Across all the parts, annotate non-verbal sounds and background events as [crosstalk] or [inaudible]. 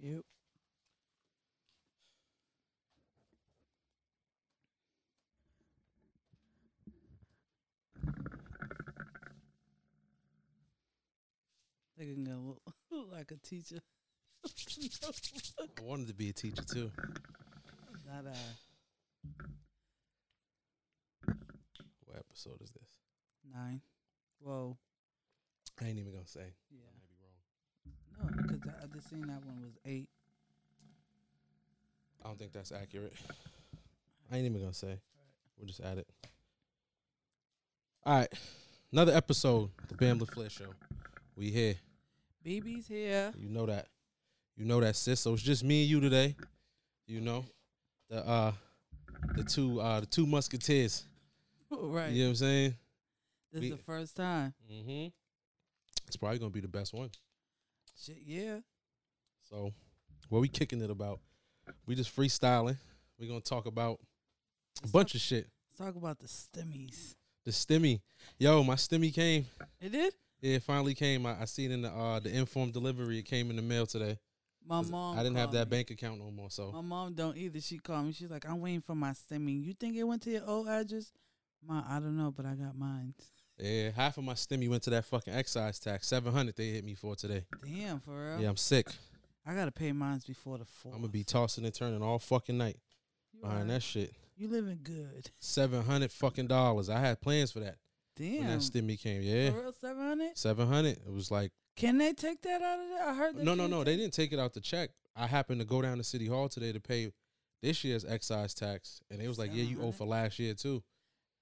Yep. Nigga gonna look, [laughs] look like a teacher. I wanted to be a teacher too. Not I. What episode is this? Nine. Whoa. I ain't even gonna say. Yeah. I might be wrong. No, because I, I just seen that one was eight. I don't think that's accurate. I ain't even gonna say. We'll just add it. All right, another episode, the Bam Flair Show. We here. BB's here. You know that. You know that, sis. So it's just me and you today. You know, the uh, the two uh, the two musketeers. [laughs] right. You know what I'm saying? This is the first time. Mm-hmm. It's probably gonna be the best one. Shit, yeah. So, what we kicking it about? We just freestyling. We gonna talk about a Let's bunch talk, of shit. Let's talk about the stimmies. The stimmy, yo, my stimmy came. It did? Yeah, it finally came. I, I seen in the uh the informed delivery. It came in the mail today. My mom. I didn't have that me. bank account no more. So My mom don't either. She called me. She's like, I'm waiting for my stimmy. You think it went to your old address? Ma, I don't know, but I got mine. yeah, half of my stimmy went to that fucking excise tax. Seven hundred they hit me for today. Damn, for real. Yeah, I'm sick. I gotta pay mines before the fourth. I'm gonna be tossing and turning all fucking night You behind that shit. You living good. Seven hundred fucking dollars. I had plans for that Damn. when that stimmy came. Yeah, For real, seven hundred. seven hundred. It was like Can they take that out of there? I heard. No, no, no. They didn't take it out the check. I happened to go down to City Hall today to pay this year's excise tax, and they was like, "Yeah, you owe for last year too."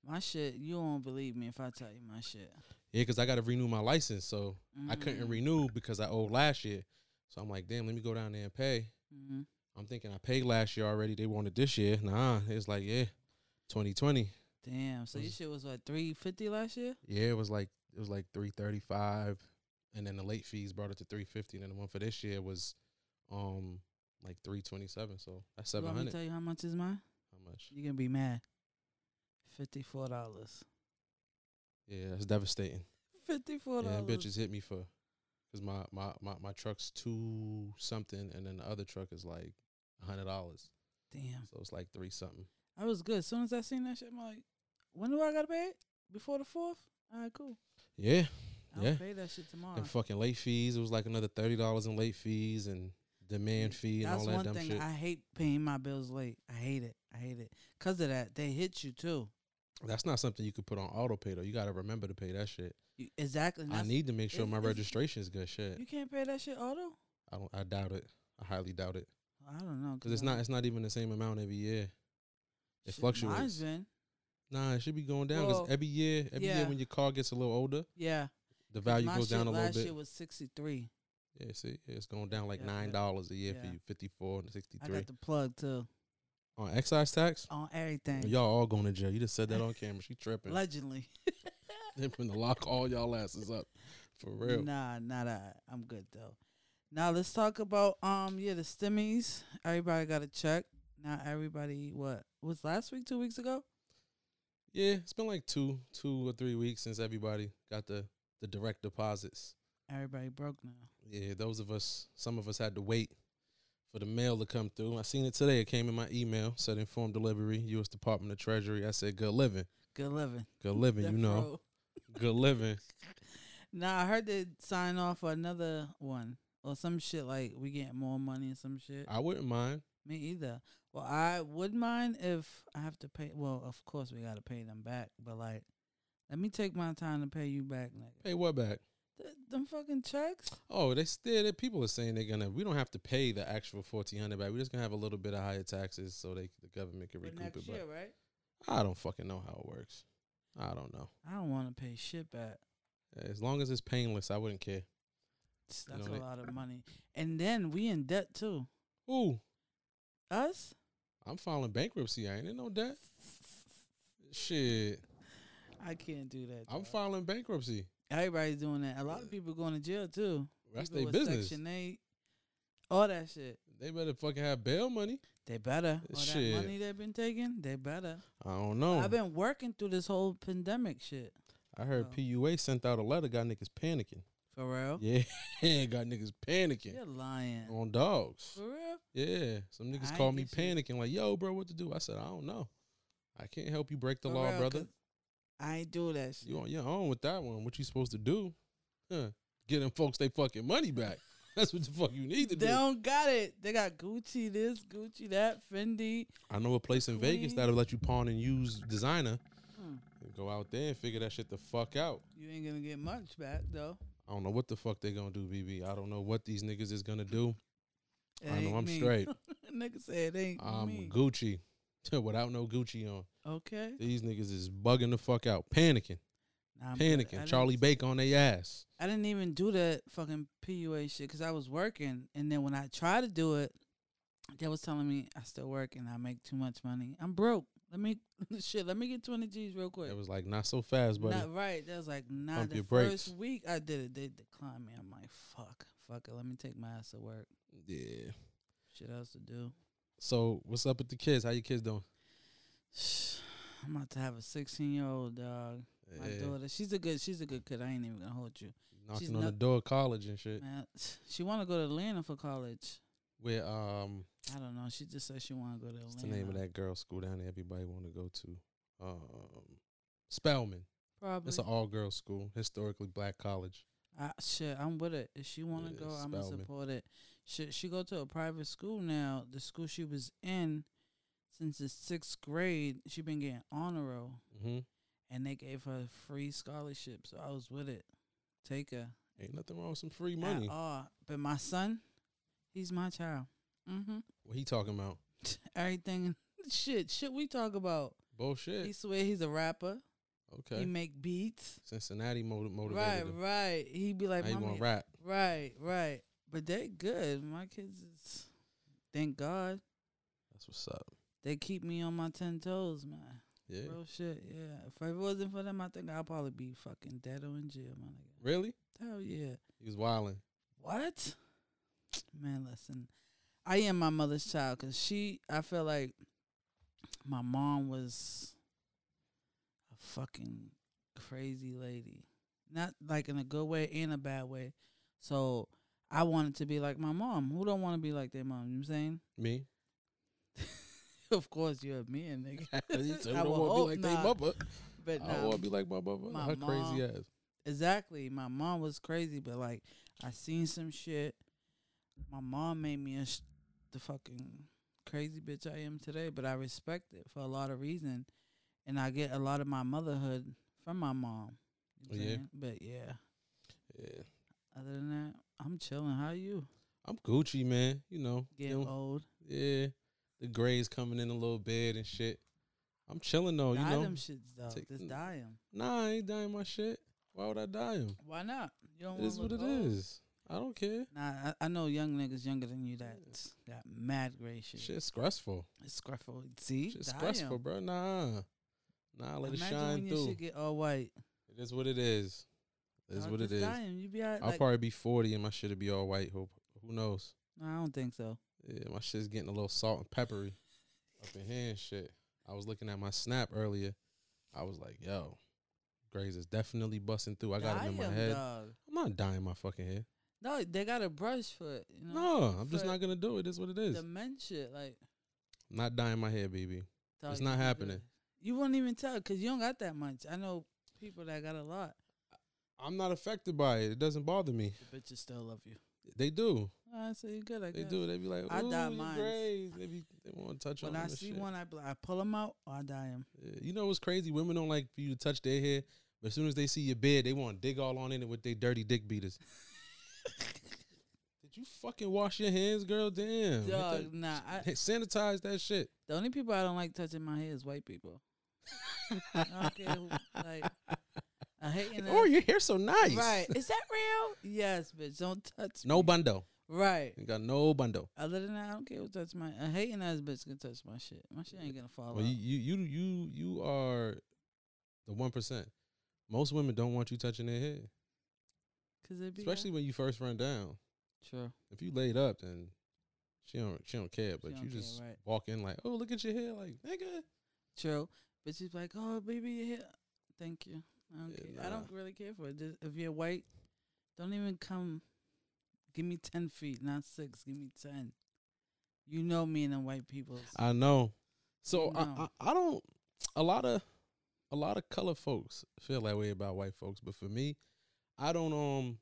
My shit. You won't believe me if I tell you my shit. Yeah, because I got to renew my license, so I couldn't Mm. renew because I owed last year. So I'm like, damn, let me go down there and pay. Mm-hmm. I'm thinking I paid last year already. They wanted this year. Nah, it's like, yeah, 2020. Damn. So your Was- shit was what three fifty last year? Yeah, it was like it was like 335, and then the late fees brought it to 350, and then the one for this year was, um, like 327. So that's You want me tell you how much is mine? How much? You're gonna be mad. Fifty four dollars. Yeah, that's devastating. Fifty four Yeah, dollars. them bitches hit me for, cause my my my my truck's two something, and then the other truck is like a hundred dollars. Damn. So it's like three something. I was good. As soon as I seen that shit, I'm like, when do I gotta pay it? Before the fourth? All right, cool. Yeah, I'll Yeah. pay that shit tomorrow. and fucking late fees. It was like another thirty dollars in late fees and demand mm, fee and That's all that one dumb thing shit. I hate paying my bills late. I hate it. I hate it. Cause of that, they hit you too. That's not something you could put on auto pay though. You gotta remember to pay that shit. You, exactly. I need to make sure is- my registration is good. Shit, You can't pay that shit auto. I don't. I doubt it. I highly doubt it I don't know. because it's not. It's not even the same amount every year. It Shit, fluctuates. Mine's been. Nah, it should be going down because Well, every year, every year when your car gets a little older, Yeah. the value goes down a little last bit. year was sixty three. Yeah, see, it's going down like Yeah, nine yeah. dollars a year for you, fifty four and sixty three. I got the plug too on excise tax. on everything. Y'all all going to jail. You just said that on camera. She tripping. Allegedly. [laughs] [laughs] They finna lock all y'all asses up for real. Nah, not I. I'm good though. Now let's talk about um yeah the stimmies. Everybody got a check. Now everybody what was last week? Two weeks ago? Yeah, it's been like two, two or three weeks since everybody got the the direct deposits. Everybody broke now. Yeah, those of us, some of us had to wait for the mail to come through. I seen it today. It came in my email, said informed delivery, U.S. Department of Treasury. I said, good living, Good living. good living. You know. Good living. Nah, I heard they sign off for another one or some shit like we get more money and some shit. I wouldn't mind. Me either. Well, I wouldn't mind if I have to pay. Well, of course we got to pay them back, but like, let me take my time to pay you back, nigga. Pay what back? Th- them fucking checks. Oh, they still. They, people are saying they're gonna. We don't have to pay the actual fourteen hundred back. We're just gonna have a little bit of higher taxes so they the government can For recoup next it. year, But right? I don't fucking know how it works. I don't know. I don't want to pay shit back. As long as it's painless, I wouldn't care. That's You know, a lot of money. And then we in debt too. Ooh, Us? I'm filing bankruptcy. I ain't in no debt. Shit, I can't do that. I'm dog. filing bankruptcy. Everybody's doing that. A lot of people going to jail too. That's their business. Section eight, all that shit. They better fucking have bail money. They better. All Shit. that money they've been taking, they better. I don't know. I've been working through this whole pandemic shit. I heard Oh. PUA sent out a letter, got niggas panicking. For real? [laughs] Yeah, got niggas panicking You're lying. on dogs. For real? Yeah, some niggas I call me get you. panicking like, "Yo, bro, what to do?" I said, "I don't know. I can't help you break the For law, real, brother. 'cause I ain't do that shit. You on your own with that one. What you supposed to do? Huh? Getting folks they fucking money back. That's what the fuck you need to They do. They don't got it. They got Gucci this, Gucci that, Fendi. I know a place in Vegas that'll let you pawn and use designer. Hmm. And go out there and figure that shit the fuck out. You ain't gonna get much back though. I don't know what the fuck they gonna do, BB. I don't know what these niggas is gonna do. It I know I'm me. straight. [laughs] Nigga said it ain't I'm me. Gucci [laughs] without no Gucci on. okay. These niggas is bugging the fuck out, panicking, Nah, I'm good. I panicking. Charlie Baker on their ass. I didn't even do that fucking PUA shit because I was working, and then when I tried to do it, they was telling me I still work and I make too much money. I'm broke. Let me [laughs] shit. Let me get twenty G's real quick. It was like not so fast, buddy. Not right. That was like not Pump the your brakes. first week I did it, they declined me. I'm like, fuck, fuck it. Let me take my ass to work. yeah. Shit else to do. So what's up with the kids? How your kids doing? [sighs] I'm about to have a 16 year old dog. My Yeah. daughter. She's a good. She's a good kid. I ain't even gonna hold you. Knocking she's on the not- door of college and shit. Man, [sighs] she want to go to Atlanta for college. Where um I don't know. She just said she want to go to Atlanta. what's the name of that girl school down there everybody wanna go to? Um Spelman. Probably. It's an all girls school, historically black college. I, shit, I'm with it. If she want to Yeah, go, I'm gonna support it. Should she go to a private school now? The school she was in since the sixth grade, she been getting honor roll, Mm-hmm. And they gave her free scholarship. So I was with it. Take her. Ain't nothing wrong with some free money. all. But my son, he's my child. Mm-hmm. What he talking about? [laughs] Everything, [laughs] shit, shit. We talk about. Bullshit. He swear he's a rapper. okay. He make beats. Cincinnati motiv- Right, motivated him. right. He be like, "Mommy, want rap? Right, right. But they good. My kids is thank God. That's what's up. They keep me on my ten toes, man. Yeah. Real shit, yeah. If it wasn't for them, I think I'd probably be fucking dead or in jail, my nigga. Really? Hell yeah. He was wilding. What? [tsk] Man, listen. I am my mother's child because she, I feel like my mom was a fucking crazy lady. Not like in a good way and a bad way. So I wanted to be like my mom. Who don't want to be like their mom? You know what I'm saying? Me? [laughs] [laughs] of course, you're a man, nigga. [laughs] you said I don't want to be like not. mother. But I want to be like my mother. my Her crazy ass. Exactly. My mom was crazy, but like I seen some shit. My mom made me a sh- the fucking crazy bitch I am today, but I respect it for a lot of reason, and I get a lot of my motherhood from my mom. You know what oh, Yeah. saying? But yeah, Yeah. other than that, I'm chilling. How you? I'm Gucci, man. You know. you Getting know, old. Yeah. The gray's coming in a little bit and shit. I'm chilling though, you dye know. them shits though. take- Just dye them. Nah, I ain't dying my shit. Why would I dye him? Why not? You don't It is what it old? is. I don't care. Nah, I, I know young niggas younger than you that got mad gray shit. Shit's stressful. It's scruffle. See, Shit's stressful, bro. Nah. Nah, let Imagine it shine when your through. shit get all white. It is what it is. It is what it is. just is. dye 'em. You be I'll like, probably be 40 and my shit'll be all white. Hope who knows? no, I don't think so. Yeah, my shit's getting a little salt and peppery up in here and shit. I was looking at my snap earlier. I was like, yo, Grays is definitely busting through. I got him in my head. dog. I'm not dyeing my fucking hair. No, they got a brush for it. You know? No, I'm just not gonna do it. It's what it is. The men shit, like, I'm not dying my hair, baby. dog, It's not happening. You won't even tell because you don't got that much. I know people that got a lot. I'm not affected by it. It doesn't bother me. The bitches still love you. They do. I say you good. I They guess. do. They be like, I dye mines. They be they want to touch When on I see shit. one, I be like, I pull them out or I dye them. Yeah, You know what's crazy? Women don't like for you to touch their hair, but as soon as they see your bed, they want to dig all on in it with their dirty dick beaters. [laughs] Did you fucking wash your hands, girl? Damn. Dog, that- nah. I, sanitize that shit. the only people I don't like touching my hair is white people. I don't care who, like, I hate you. [laughs] Oh, your hair's so nice. Right. Is that real? Yes, bitch. Don't touch No me. bundle. Right. You got no bundle. Other than that, I don't care who touch my a hating ass bitch can touch my shit. My shit ain't gonna fall Well, out. you, you you you you are the one percent. Most women don't want you touching their hair, Cause it be especially when you first run down. Sure. If you laid up, then she don't she don't care. But don't you care, just right. walk in like, oh, look at your hair, like nigga. True. But she's like, Oh baby, your hair Thank you. I don't Yeah, care. I don't really care for it. Just, if you're white, Don't even come. Give me ten feet, not six. Give me ten. You know me and the white people. I know. So You know. I, I I don't a lot of a lot of color folks feel that way about white folks, but for me, I don't um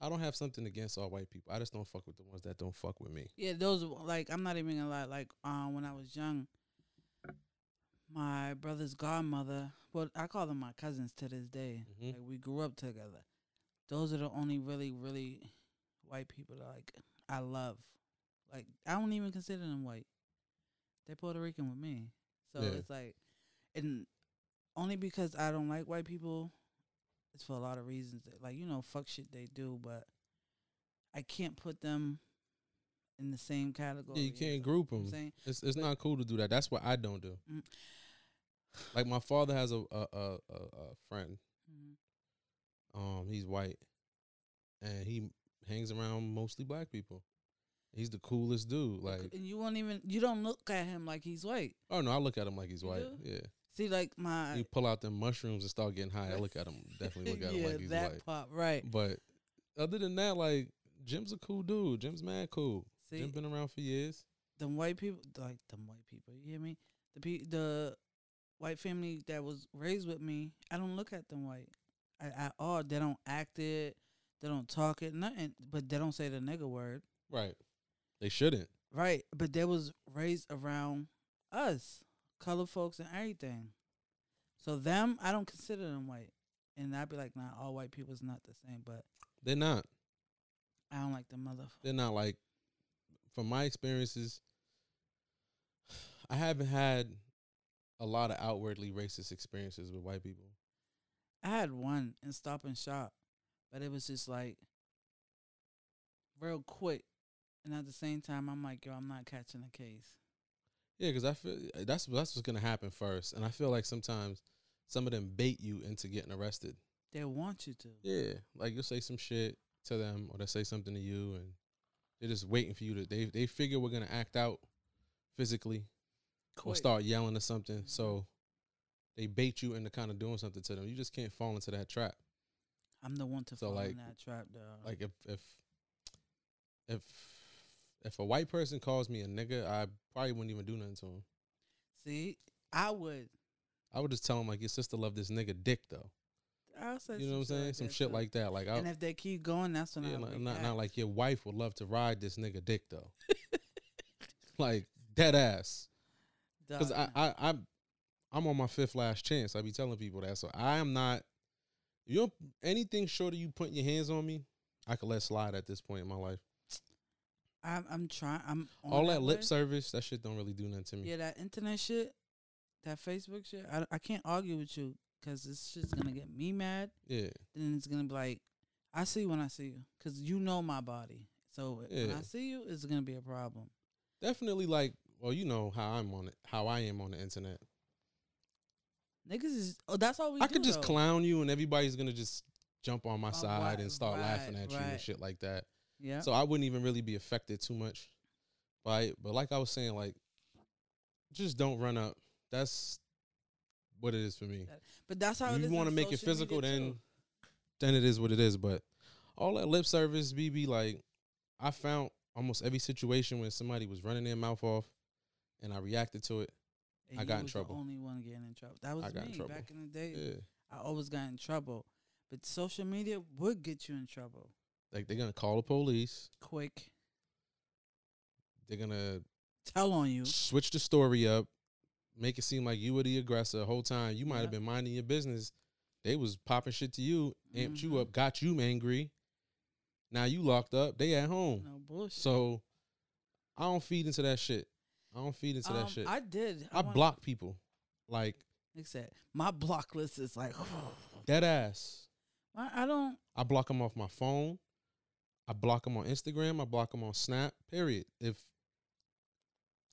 I don't have something against all white people. I just don't fuck with the ones that don't fuck with me. Yeah, those like I'm not even gonna lie. Like um, when I was young, my brother's godmother. Well, I call them my cousins to this day. Mhm. Like we grew up together. Those are the only really, really white people that like I love. Like I don't even consider them white. They're Puerto Rican with me. So Yeah. it's like, and only because I don't like white people, it's for a lot of reasons. That, like you know, fuck shit they do, but I can't put them in the same category. Yeah, you can't group You know them. Saying It's it's But- not cool to do that. That's what I don't do. Mm. Like my father has a a a, a, friend. Mhm. Um, he's white, and he hangs around mostly black people. He's the coolest dude. Like, and you won't even you don't look at him like he's white. oh no, I look at him like he's You white. do? Yeah, See, like my you pull out them mushrooms and start getting high. I look at him, [laughs] definitely look at him like he's that white. part right. But other than that, like Jim's a cool dude. Jim's mad cool. See, Jim been around for years. the white people, like the white people, you hear me? The pe- the white family that was raised with me, I don't look at them white at all. They don't act it, they don't talk it, nothing. But they don't say the nigga word, Right. They shouldn't. right? But they was raised around us, color folks, and everything. So them, I don't consider them white, and I'd be like, nah, all white people's not the same. But They're not. I don't like the mother. They're not like. From my experiences, [sighs] I haven't had a lot of outwardly racist experiences with white people. I had one in Stop and Shop, but it was just like real quick. And at the same time, I'm like, yo, I'm not catching a case. Yeah, because I feel that's that's what's gonna happen first, and I feel like sometimes some of them bait you into getting arrested. They want you to. Yeah, like you'll say some shit to them, or they say something to you, and they're just waiting for you to. They they figure we're gonna act out physically or start yelling or something, Mhm. so they bait you into kind of doing something to them. You just can't fall into that trap. I'm the one to So, fall like- in that trap, though. Like if if if if a white person calls me a nigga, I probably wouldn't even do nothing to him. see, I would. I would just tell him like your sister love this nigga dick though. I'll say You know what I'm saying? shit Some shit that, like that. Like too. I, And if they keep going, that's when yeah, I'll like, not not like your wife would love to ride this nigga dick though. [laughs] like dead ass. Because I, Dog. I I'm on my fifth last chance. I be telling people that. So I am not. You don't, anything short of you putting your hands on me, I could let slide at this point in my life. I'm, I'm trying. I'm on All that way. lip service, that shit don't really do nothing to me. Yeah, that internet shit, that Facebook shit. I, I can't argue with you because this shit's gonna get me mad. Yeah. Then it's gonna be like, I see you when I see you, because you know my body. So when I see you, it's gonna be a problem. Definitely like well, you know how I'm on it, how I am on the internet. Niggas is oh, that's all we. I do, could just though. clown you and everybody's gonna just jump on my Oh, side right, and start laughing right, at you and shit like that. Yeah. So I wouldn't even really be affected too much by it. But like I was saying, like just don't run up. That's what it is for me. but that's how If you want to make it physical, then too. then it is what it is. But all that lip service, BB, like I found almost every situation when somebody was running their mouth off, and I reacted to it. And I you got in was trouble. The only one getting in trouble. That was I got in me trouble. back in the day. Yeah, I always got in trouble. But social media would get you in trouble like they're gonna call the police. quick. They're gonna Tell on you. switch the story up, make it seem like you were the aggressor the whole time. You might have Yep. been minding your business. They was popping shit to you, amped you Mhm. up, got you angry. Now you locked up. They at home. No bullshit. So I don't feed into that shit. I don't feed into that Um, shit. I did. I, wanna- block people. Like I said, my block list is like, [sighs] dead ass. I, I don't. I block them off my phone. I block them on Instagram. I block them on Snap. Period. If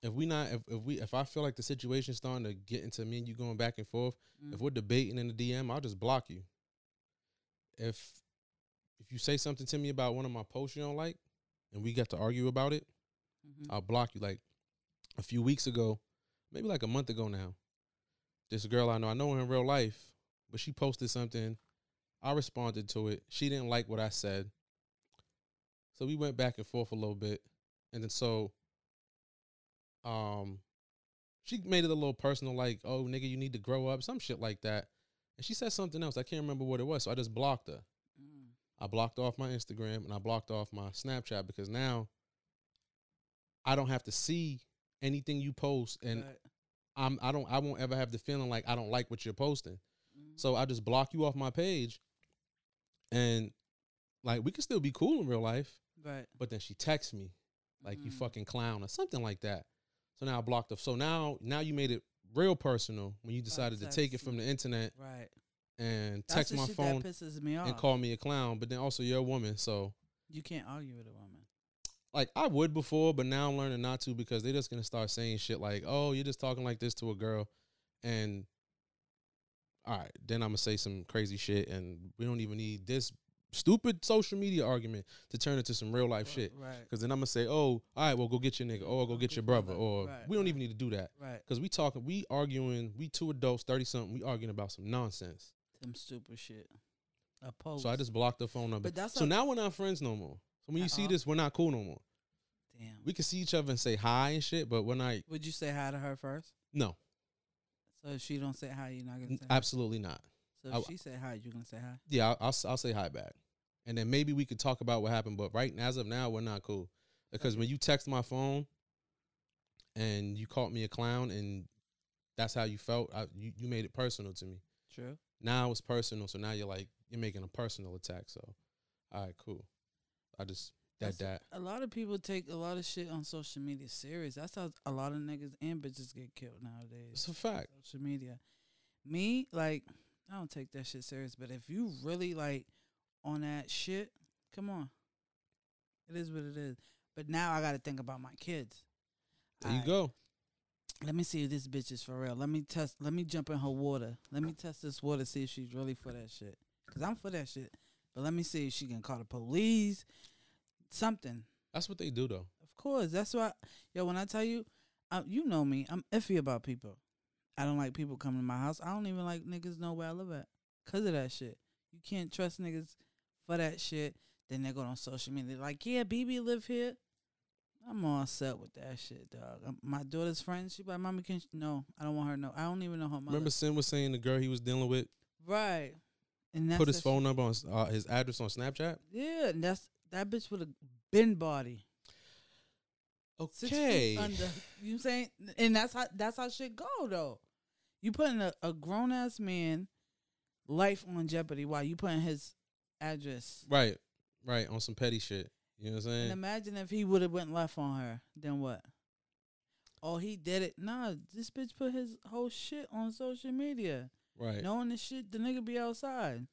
if we not if, if we if I feel like the situation's starting to get into me and you going back and forth, Mm, if we're debating in the DM, I'll just block you. If if you say something to me about one of my posts you don't like, and we got to argue about it, mhm. I'll block you. Like a few weeks ago, maybe like a month ago now, this girl I know, I know her in real life, but she posted something I responded to it. She didn't like what I said. So we went back and forth a little bit. And then so um she made it a little personal, like, oh nigga, you need to grow up, some shit like that. And she said something else. I can't remember what it was. So I just blocked her. Mm. I blocked off my Instagram and I blocked off my Snapchat because now I don't have to see anything you post and Right. I'm I don't I won't ever have the feeling like I don't like what you're posting. Mhm. So I just block you off my page and like we can still be cool in real life, right. but then she texts me like you Mm. fucking clown or something like that. So now I blocked her. So now now you made it real personal when you decided to take it from the internet Right. and That's text my phone that pisses me off. and call me a clown, but then also you're a woman, so You can't argue with a woman. Like I would before, but now I'm learning not to because they're just gonna start saying shit like, "Oh, you're just talking like this to a girl," and all right, then I'm gonna say some crazy shit, and we don't even need this stupid social media argument to turn into some real life shit. Right. Because then I'm gonna say, "Oh, all right, well, go get your nigga, or go get your brother," or Right, we don't right. even need to do that Right. because we talking, we arguing, we two adults, thirty something, we arguing about some nonsense. Some stupid shit. Opposed. So I just blocked the phone number. But that's so now we're not friends no more. So when you see Uh-uh. this, we're not cool no more. Damn. We can see each other and say hi and shit, but we're not. Would you say hi to her first? No, So if she don't say hi, you're not gonna say hi. absolutely not. So if I- she say hi, you're gonna say hi. Yeah, I'll, I'll I'll say hi back, and then maybe we could talk about what happened. But right now, as of now, we're not cool because when you text my phone and you called me a clown and that's how you felt, I, you you made it personal to me. True. Now it's personal, so now you're like you're making a personal attack. So, all right, cool. I just that that A lot of people take a lot of shit on social media serious. That's how a lot of niggas and bitches get killed nowadays. it's a fact. social media. Me, like, I don't take that shit serious. But if you really like on that shit, come on. It is what it is. But now I got to think about my kids. There you go. Let me see if this bitch is for real. Let me test. Let me jump in her water. Let me test this water. See if she's really for that shit. Cause I'm for that shit. But let me see if she can call the police. Something. That's what they do though. Of course. That's why, yo, when I tell you, uh, you know me, I'm iffy about people. I don't like people coming to my house. I don't even like niggas know where I live at because of that shit. You can't trust niggas for that shit. Then they go on social media. They're like, yeah, BB live here. I'm all set with that shit, dog. Um, my daughter's friend, she like, Mommy, can she? No, I don't want her to know. I don't even know her mother. Remember, Sim was saying the girl he was dealing with right. And put his phone number on uh, his address on Snapchat. Yeah, and that's that bitch would have been body. Okay. under. You know what I'm saying? And that's how that's how shit go though. You putting a, a grown ass man life on jeopardy while you putting his address. Right, right, on some petty shit. You know what I'm And saying? imagine if he would have went left on her, then what? Oh, he did it. Nah, this bitch put his whole shit on social media. Right, Knowing the shit, the nigga be outside.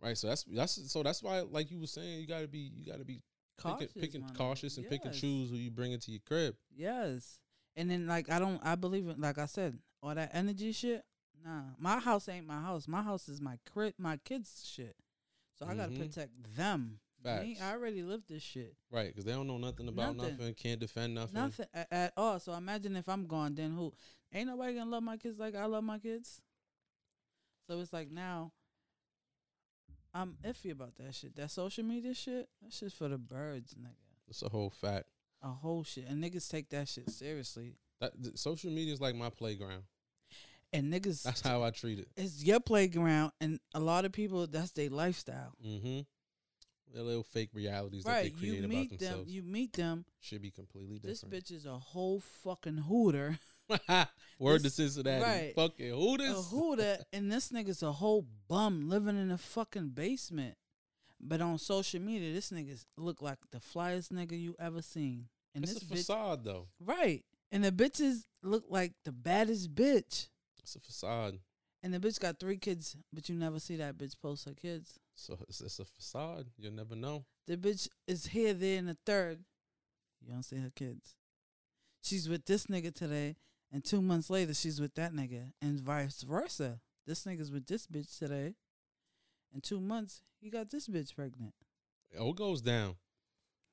right. So that's that's so that's why, like you were saying, you gotta be you gotta be Cautious, picking, picking cautious and pick and Yes. choose who you bring into your crib. Yes. And then like I don't I believe in like I said, all that energy shit. Nah. My house ain't my house. My house is my crib, my kids shit. So I gotta Mhm. protect them. Me, I already lived this shit. Right, because they don't know nothing about Nothing. nothing. can't defend nothing. Nothing at, at all. So imagine if I'm gone, then who? Ain't nobody gonna love my kids like I love my kids. So it's like now I'm iffy about that shit. That social media shit, that shit's for the birds, nigga. It's a whole fact. A whole shit. And niggas take that shit seriously. That th- social media is like my playground. And niggas That's how I treat it. it's your playground and a lot of people that's their lifestyle. Mm-hmm. The little fake realities that they Right. create You about meet them you meet them. should be completely different. This bitch is a whole fucking hooter. [laughs] [laughs] Word This- to Cincinnati. right. Fucking who this? a hooter [laughs] and this nigga's a whole bum living in a fucking basement. But on social media, this nigga look like the flyest nigga you ever seen. And It's this a bitch, facade, though. right? And the bitches look like the baddest bitch. It's a facade. And the bitch got three kids, but you never see that bitch post her kids. So it's, it's a facade. You'll never know. The bitch is here, there, and the third. You don't see her kids. She's with this nigga today, and two months later, she's with that nigga, and vice versa. This nigga's with this bitch today, and two months, he got this bitch pregnant. Oh, it goes down.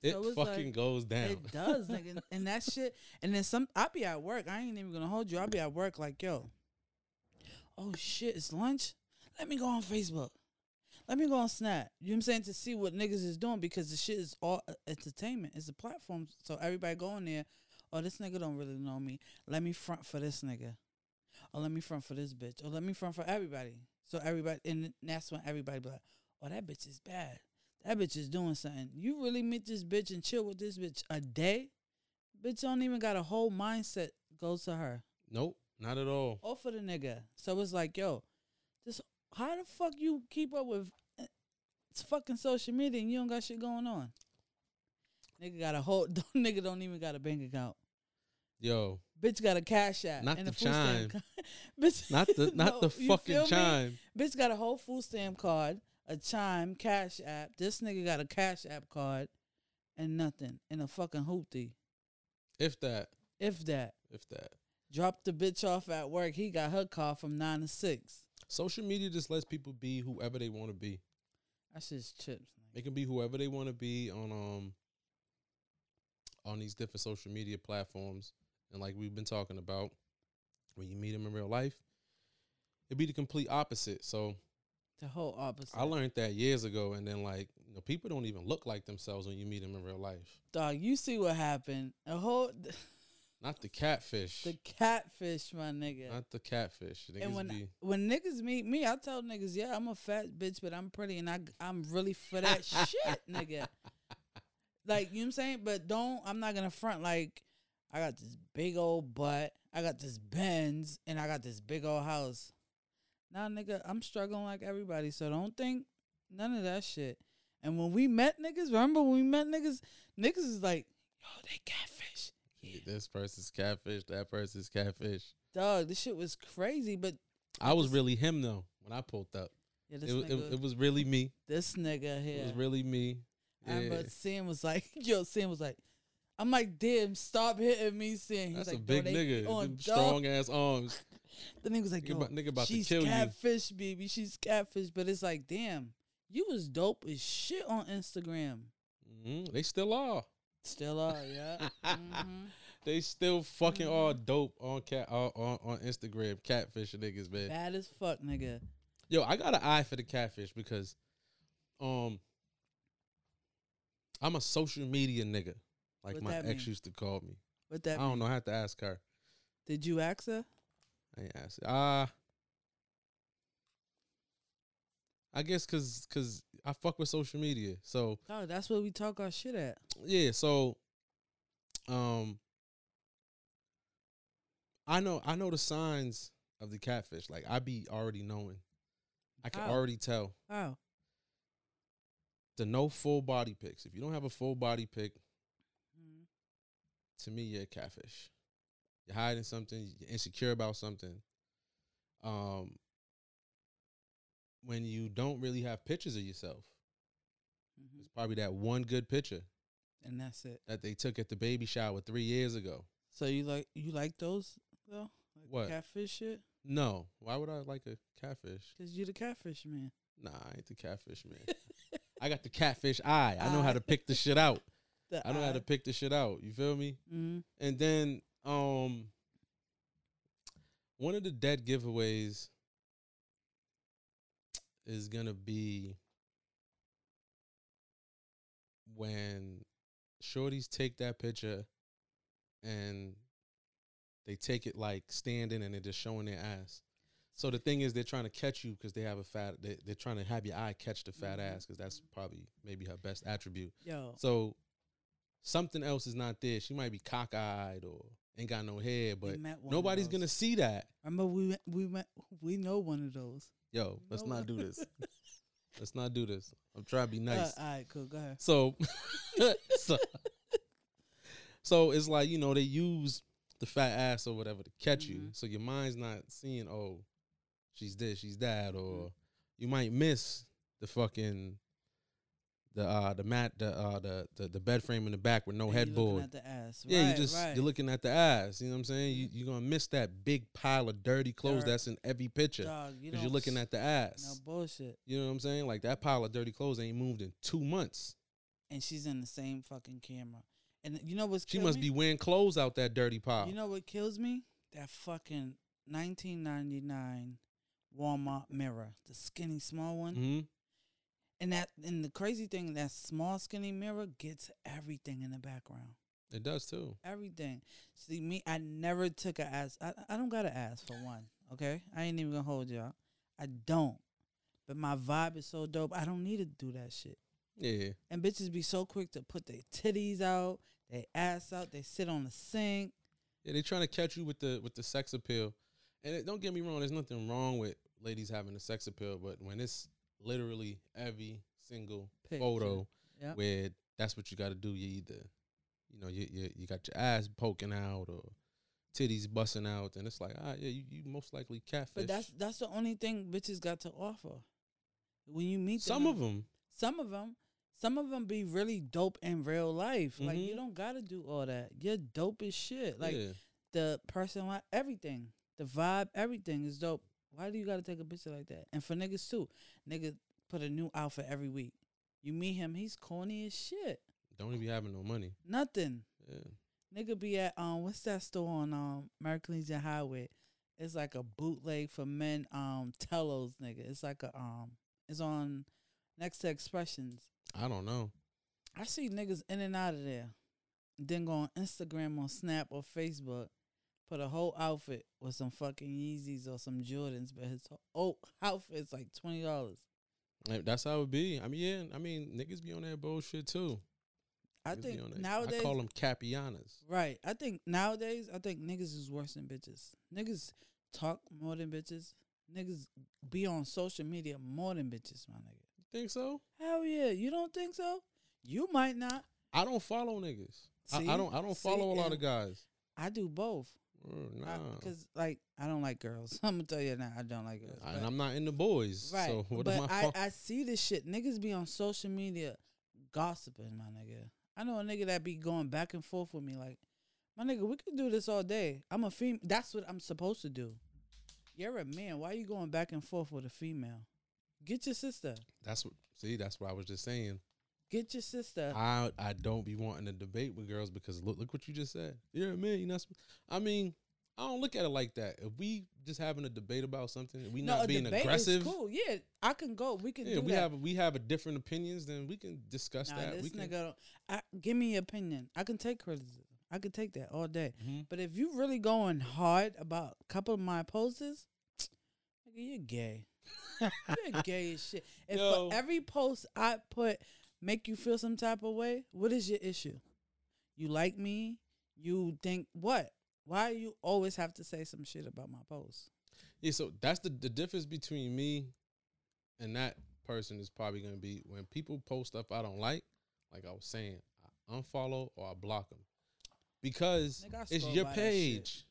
It So fucking like- goes down. It does, nigga. And that shit, and then some, I'll be at work. I ain't even gonna hold you. I'll be at work like, yo, oh shit, it's lunch? Let me go on Facebook. let me go on Snap. You know what I'm saying to see what niggas is doing because the shit is all uh, entertainment. It's a platform, so everybody go in there. Oh, this nigga don't really know me. Let me front for this nigga. Or let me front for this bitch. Or let me front for everybody. So everybody, and that's when everybody be like, oh, that bitch is bad. That bitch is doing something. You really meet this bitch and chill with this bitch a day? Bitch don't even got a whole mindset goes to her. Nope, not at all. Or for the nigga. So it's like, yo, just how the fuck you keep up with eh, it's fucking social media and you don't got shit going on? Nigga got a whole [laughs] nigga don't even got a bank account. Yo, Bitch got a cash app. Not and the a food stamp chime. card. [laughs] Bitch, not the not No, the fucking feel me? chime. Bitch got a whole food stamp card, a chime, cash app. This nigga got a cash app card and nothing. And a fucking hoopty. If that, If that. if that. Dropped the bitch off at work. He got her car from nine to six. Social media just lets people be whoever they want to be. That's just chips. They can be whoever they want to be on um on these different social media platforms. And like we've been talking about, when you meet them in real life, it'd be the complete opposite. So The whole opposite. I learned that years ago, and then like you know, people don't even look like themselves when you meet them in real life. Dog, you see what happened. A whole [laughs] Not the catfish, the catfish, my nigga. not the catfish. Niggas and when be, when niggas meet me, I tell niggas, yeah, I'm a fat bitch, but I'm pretty, and I I'm really for that [laughs] shit, nigga. Like you know what I'm saying, but don't. I'm not gonna front like I got this big old butt, I got this Benz, and I got this big old house. Nah, nigga, I'm struggling like everybody, so don't think none of that shit. And when we met niggas, remember when we met niggas, niggas is like, yo, they catfish. Yeah. this person's catfish, that person's catfish. Dog, this shit was crazy, but I was really him though when I pulled up. yeah, this It, was- nigga, it, it was really me. this nigga here. It was really me. I remember Yeah. Sam was like, [laughs] yo, Sam was like, I'm like, damn, stop hitting me. He's That's like, a big "Yo, nigga. on Them dog." Strong ass arms. [laughs] The nigga was like, Nigga yo, about, nigga about to she's kill you. catfish, baby. She's catfish. But it's like, damn, you was dope as shit on Instagram. hmm They still are. Still are, yeah. [laughs] Mhm. They still fucking Mhm. are dope on cat on, on, on Instagram. Catfish niggas, man. Bad as fuck, nigga. Yo, I got an eye for the catfish because um I'm a social media nigga. Like What my ex mean? used to call me. What that? I don't mean? know. I have to ask her. Did you ask her? I ain't ask. Ah, I guess cause cause I fuck with social media. So Oh, that's where we talk our shit at. yeah, so um I know I know the signs of the catfish. Like I be already knowing. I can How? already tell. Oh, The no full body pics. If you don't have a full body pic. To me you're a catfish. You're hiding something, you're insecure about something. Um when you don't really have pictures of yourself. Mhm. It's probably that one good picture And that's it. that they took at the baby shower three years ago. So you like you like those though? Like What? catfish shit? No, why would I like a catfish? Cause you the catfish man. Nah, I ain't the catfish man. I got the catfish eye. I know how to pick the shit out. The I know how to pick the shit out. You feel me? Mm-hmm. And then um one of the dead giveaways is gonna be when shorties take that picture and they take it like standing and they're just showing their ass. So the thing is, they're trying to catch you because they have a fat. They, they're trying to have your eye catch the fat Mhm. ass because that's probably maybe her best attribute. Yo, So something else is not there. She might be cockeyed or ain't got no hair, but met one of nobody's gonna see that. I remember we we met we know one of those. Yo, We let's not do this. [laughs] let's not do this. I'm trying to be nice. Uh, all right, cool. Go ahead. So, [laughs] so, so it's like you know they use the fat ass or whatever to catch you, Mhm. so your mind's not seeing oh, she's this, she's that, or Mm-hmm. you might miss the fucking the uh the mat the uh the the, the bed frame in the back with no And headboard. At the ass. Yeah, right, you just right. Mm-hmm. you're looking at the ass. You know what I'm saying? You you're gonna miss that big pile of dirty clothes Dirt. that's in every picture Dog, you because you're looking at the ass. no bullshit. You know what I'm saying? Like that pile of dirty clothes ain't moved in two months. And she's in the same fucking camera. And you know what's She must me? be wearing clothes out that dirty pile. You know what kills me? That fucking 1999 Walmart mirror, the skinny small one. hmm And that and the crazy thing, that small skinny mirror gets everything in the background. It does too. Everything. See me, I never took a ass. I I don't got an ass for one. Okay, I ain't even gonna hold y'all. I don't. But my vibe is so dope. I don't need to do that shit. Yeah. And bitches be so quick to put their titties out, their ass out. They sit on the sink. Yeah, they trying to catch you with the with the sex appeal. And it, don't get me wrong, there's nothing wrong with ladies having a sex appeal, but when it's literally every single Picture. photo Yep. where that's what you got to do, you either, you know, you, you you got your ass poking out or titties busting out, and it's like, ah, yeah, you, you most likely catfish. But that's that's the only thing bitches got to offer. When you meet some them, of them. some of them, some of them be really dope in real life. Like you Mhm. don't gotta do all that. You're dope as shit. Like yeah. the person, everything, the vibe, everything is dope. Why do you gotta take a picture like that? And for niggas too, nigga put a new outfit every week. You meet him, he's corny as shit. don't even be having no money. Nothing. Yeah. Nigga be at um what's that store on um American and Highway? It's like a bootleg for men um Tellos nigga. It's like a um it's on next to expressions. I don't know. I see niggas in and out of there. Then go on Instagram or Snap or Facebook, put a whole outfit with some fucking Yeezys or some Jordans, but his whole outfit's like twenty dollars. That's how it be. I mean, yeah. I mean, niggas be on that bullshit too. I Niggas think nowadays I call them capianas. Right. I think nowadays, I think niggas is worse than bitches. Niggas talk more than bitches. Niggas be on social media more than bitches, my nigga. You Think so? Hell yeah. You don't think so? You might not. I don't follow niggas. I, See? I don't. I don't See? follow a lot of guys. I do both. Mm, Nah. Because, like, I don't like girls. [laughs] I'm to tell you now, I don't like girls. I- and I'm not into boys. right. So [laughs] what but am I? I, I see this shit. Niggas be on social media gossiping, my nigga. I know a nigga that be going back and forth with me like, my nigga, we could do this all day. I'm a female. That's what I'm supposed to do. You're a man. Why are you going back and forth with a female? Get your sister. that's what. See, that's what I was just saying. Get your sister. I I don't be wanting to debate with girls because look look what you just said. You're a man. You not. I mean, I don't look at it like that. If we just having a debate about something, we no, not a being debate aggressive. is cool. Yeah, I can go. We can Yeah, do we that. have we have a different opinions, then we can discuss nah, that. this we can, nigga, don't, I, give me your opinion. I can take criticism. I can take that all day. Mhm. But if you really going hard about a couple of my posters, nigga, you're gay. [laughs] you're gay as shit. If Yo. for every post I put make you feel some type of way, what is your issue? You like me? You think what? Why you always have to say some shit about my post? Yeah, so that's the the difference between me and that person is probably gonna be when people post stuff I don't like. Like I was saying, I unfollow or I block them because it's your by that shit. page.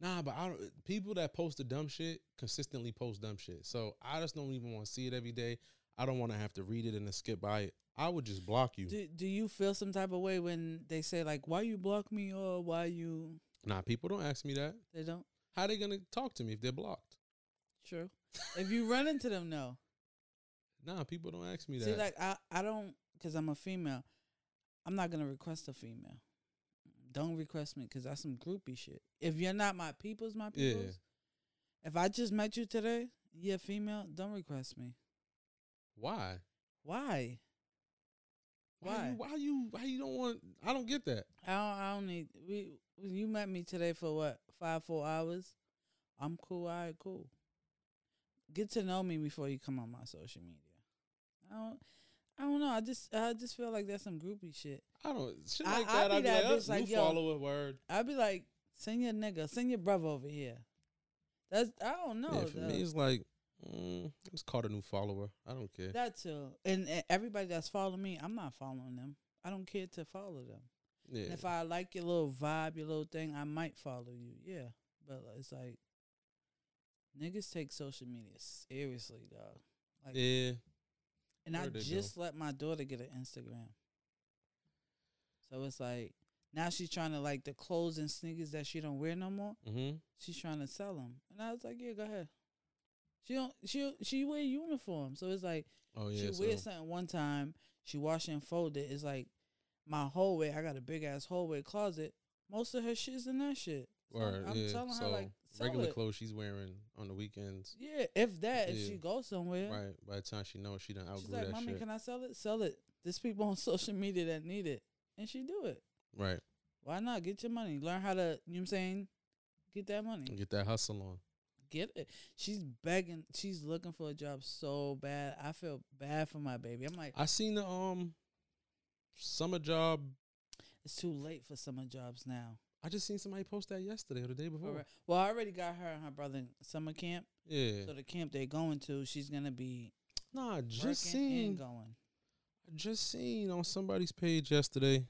Nah, but I don't. People that post the dumb shit consistently post dumb shit. So I just don't even want to see it every day. I don't want to have to read it and then skip by it. I would just block you. Do do you feel some type of way when they say like why you block me or why you Nah, people don't ask me that. they don't? How they gonna talk to me if they're blocked? True. if you run into them, no. Nah, people don't ask me that. See, like I, I don't, cause I'm a female. I'm not gonna request a female. Don't request me, cause that's some groupie shit. If you're not my people's, my Yeah. people's. If I just met you today, you're a female. Don't request me. Why? Why? Why? Why? You, why you? Why you don't want? I don't get that. I don't. I don't need. We. You met me today for what? Five, four hours. I'm cool. All right, cool. Get to know me before you come on my social media. I don't. I don't know. I just. I just feel like that's some groupie shit. I don't shit like I that. be I'd be that like, oh, like, new yo. follower word. I'd be like, send your nigga, send your brother over here. That's I don't know. yeah, for though. me, it's like mm, it's called a new follower. I don't care. that too. And, and everybody that's following me, I'm not following them. I don't care to follow them. yeah, And if I like your little vibe, your little thing, I might follow you. Yeah, but it's like niggas take social media seriously, dog. Like, yeah. and I word they do. just let my daughter get an Instagram. So it's like now she's trying to like the clothes and sneakers that she don't wear no more. Mm-hmm. she's trying to sell them, and I was like, yeah, go ahead. She don't she she wear uniform, so it's like Oh she yeah. wear so, something one time, she wash and fold it. It's like my hallway. I got a big ass hallway closet. Most of her shit's in that shit. So I'm- Word, I'm yeah, telling her like, regular it. clothes she's wearing on the weekends. Yeah, if that, if she goes somewhere, Right. By the time she knows, she done she's outgrew like, that "Mommy, shit. can I sell it? Sell it." There's people on [laughs] social media that need it, and she do it. right. Why not get your money? Learn how to. You know what I'm saying? Get that money. Get that hustle on. Get it. She's begging. She's looking for a job so bad. I feel bad for my baby. I'm like, I seen the um summer job. it's too late for summer jobs now. I just seen somebody post that yesterday or the day before. Alright. Well, I already got her and her brother in summer camp. Yeah. So the camp they're going to, she's gonna be Nah, just seen going. I just seen on somebody's page yesterday.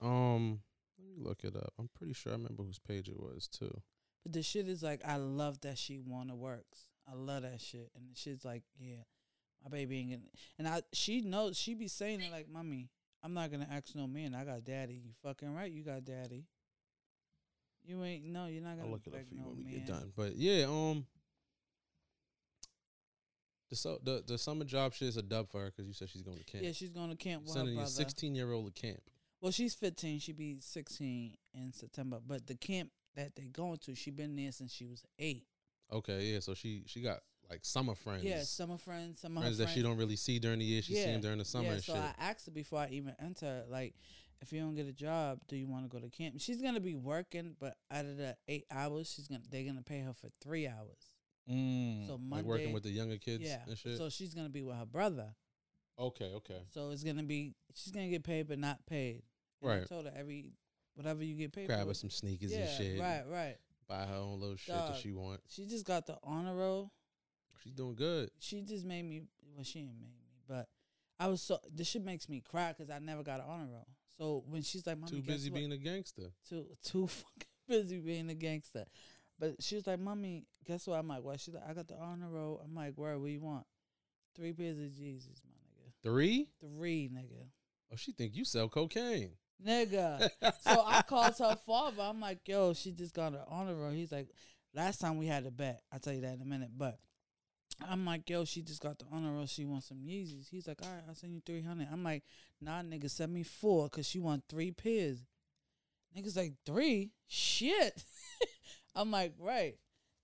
Um, let me look it up. I'm pretty sure I remember whose page it was too. But the shit is like, I love that she wanna works. I love that shit, and the shit's like, yeah, my baby ain't getting. And I, she knows she be saying it like, mommy, I'm not gonna ask no man. I got daddy. You fucking right. You got daddy. You ain't no. You're not gonna I'll look it up for you no when we man. get done. But yeah, um, the so the the summer job shit is a dub for her because you said she's going to camp. Yeah, she's going to camp with her Sending your brother. 16 year old to camp. Well, she's 15. She'd be 16 in September. But the camp that they going to, she been there since she was eight. Okay, yeah. So she she got like summer friends. Yeah, summer friends, some of friends that she don't really see during the year. She see them during the summer yeah, and so shit. I asked her before I even enter, like, if you don't get a job, do you want to go to camp? She's gonna be working, but out of the eight hours, she's gonna they're gonna pay her for three hours. mm, so like working with the younger kids yeah, and shit. so she's gonna be with her brother. okay, okay. So it's gonna be she's gonna get paid but not paid. And I Right. told her every whatever you get paid Grab for. her some sneakers yeah, and shit. right, right. Buy her own little shit that she want. She just got the honor roll. She's doing good. she just made me. Well, she ain't made me, but I was so. This shit makes me cry because I never got an honor roll. So when she's like, "Mommy, Too guess busy what?" being a gangster. too too [laughs] fucking busy being a gangster. But she was like, "Mommy, guess what?" I'm like, "What?" She's like, "I got the honor roll." I'm like, "Where? What you want?" Three pairs of Jesus, my nigga. Three? Three, nigga. Oh, she think you sell cocaine. Nigga. so I [laughs] called her father. I'm like, "Yo, she just got an honor roll." He's like, "Last time we had a bet. I'll tell you that in a minute." But I'm like, yo, she just got the honor roll. She wants some Yeezys. He's like, all right, I'll send you 300. I'm like, nah, nigga, send me four because she want three pairs. Nigga's like, three? Shit. [laughs] I'm like, right.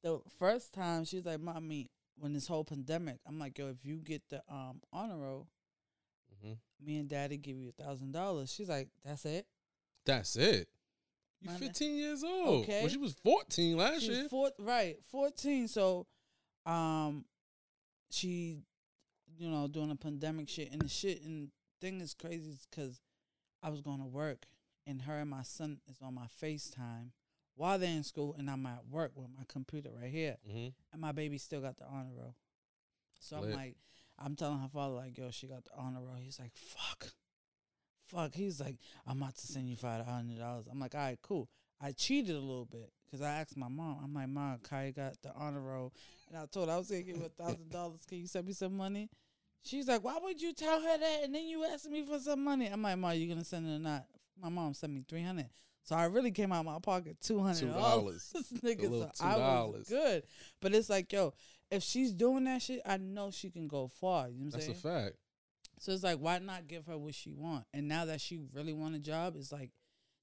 The first time, she's like, mommy, when this whole pandemic, I'm like, yo, if you get the um honor roll, hmm me and daddy give you a thousand dollars. She's like, that's it. That's it. You My na- 15 years old. Okay. Well, she was 14 last She year. four, right, 14. So, um, she, you know, doing the pandemic shit and the shit and thing is crazy because I was going to work and her and my son is on my FaceTime while they're in school and I'm at work with my computer right here hmm and my baby still got the honor roll. So I'm like, I'm telling her father like, yo, she got the honor roll. He's like, fuck, fuck. He's like, I'm about to send you five hundred dollars. I'm like, all right, cool. I cheated a little bit because I asked my mom. I'm like, mom, Kai got the honor roll, and I told her I was gonna give her a thousand dollars. Can you send me some money? She's like, why would you tell her that? And then you asked me for some money. I'm like, mom, you gonna send it or not? My mom sent me three hundred. So I really came out of my pocket two hundred dollars. $2. [laughs] Nigga, little so I was $2. good. But it's like, yo, if she's doing that shit, I know she can go far. You know what I'm saying? That's a fact. So it's like, why not give her what she want? And now that she really want a job, it's like,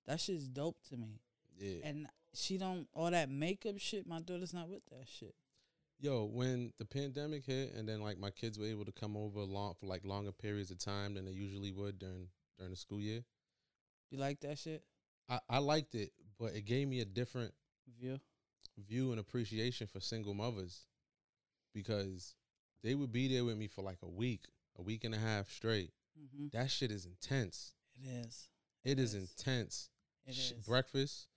that shit's dope to me. Yeah. And she don't all that makeup shit. My daughter's not with that shit. Yo, when the pandemic hit and then like my kids were able to come over long for like longer periods of time than they usually would during during the school year, You like that shit? I, I liked it, but it gave me a different View. view and appreciation for single mothers because they would be there with me for like a week, a week and a half straight. Mm-hmm. That shit is intense. It is. It is is. intense. It Sh- is. Breakfast,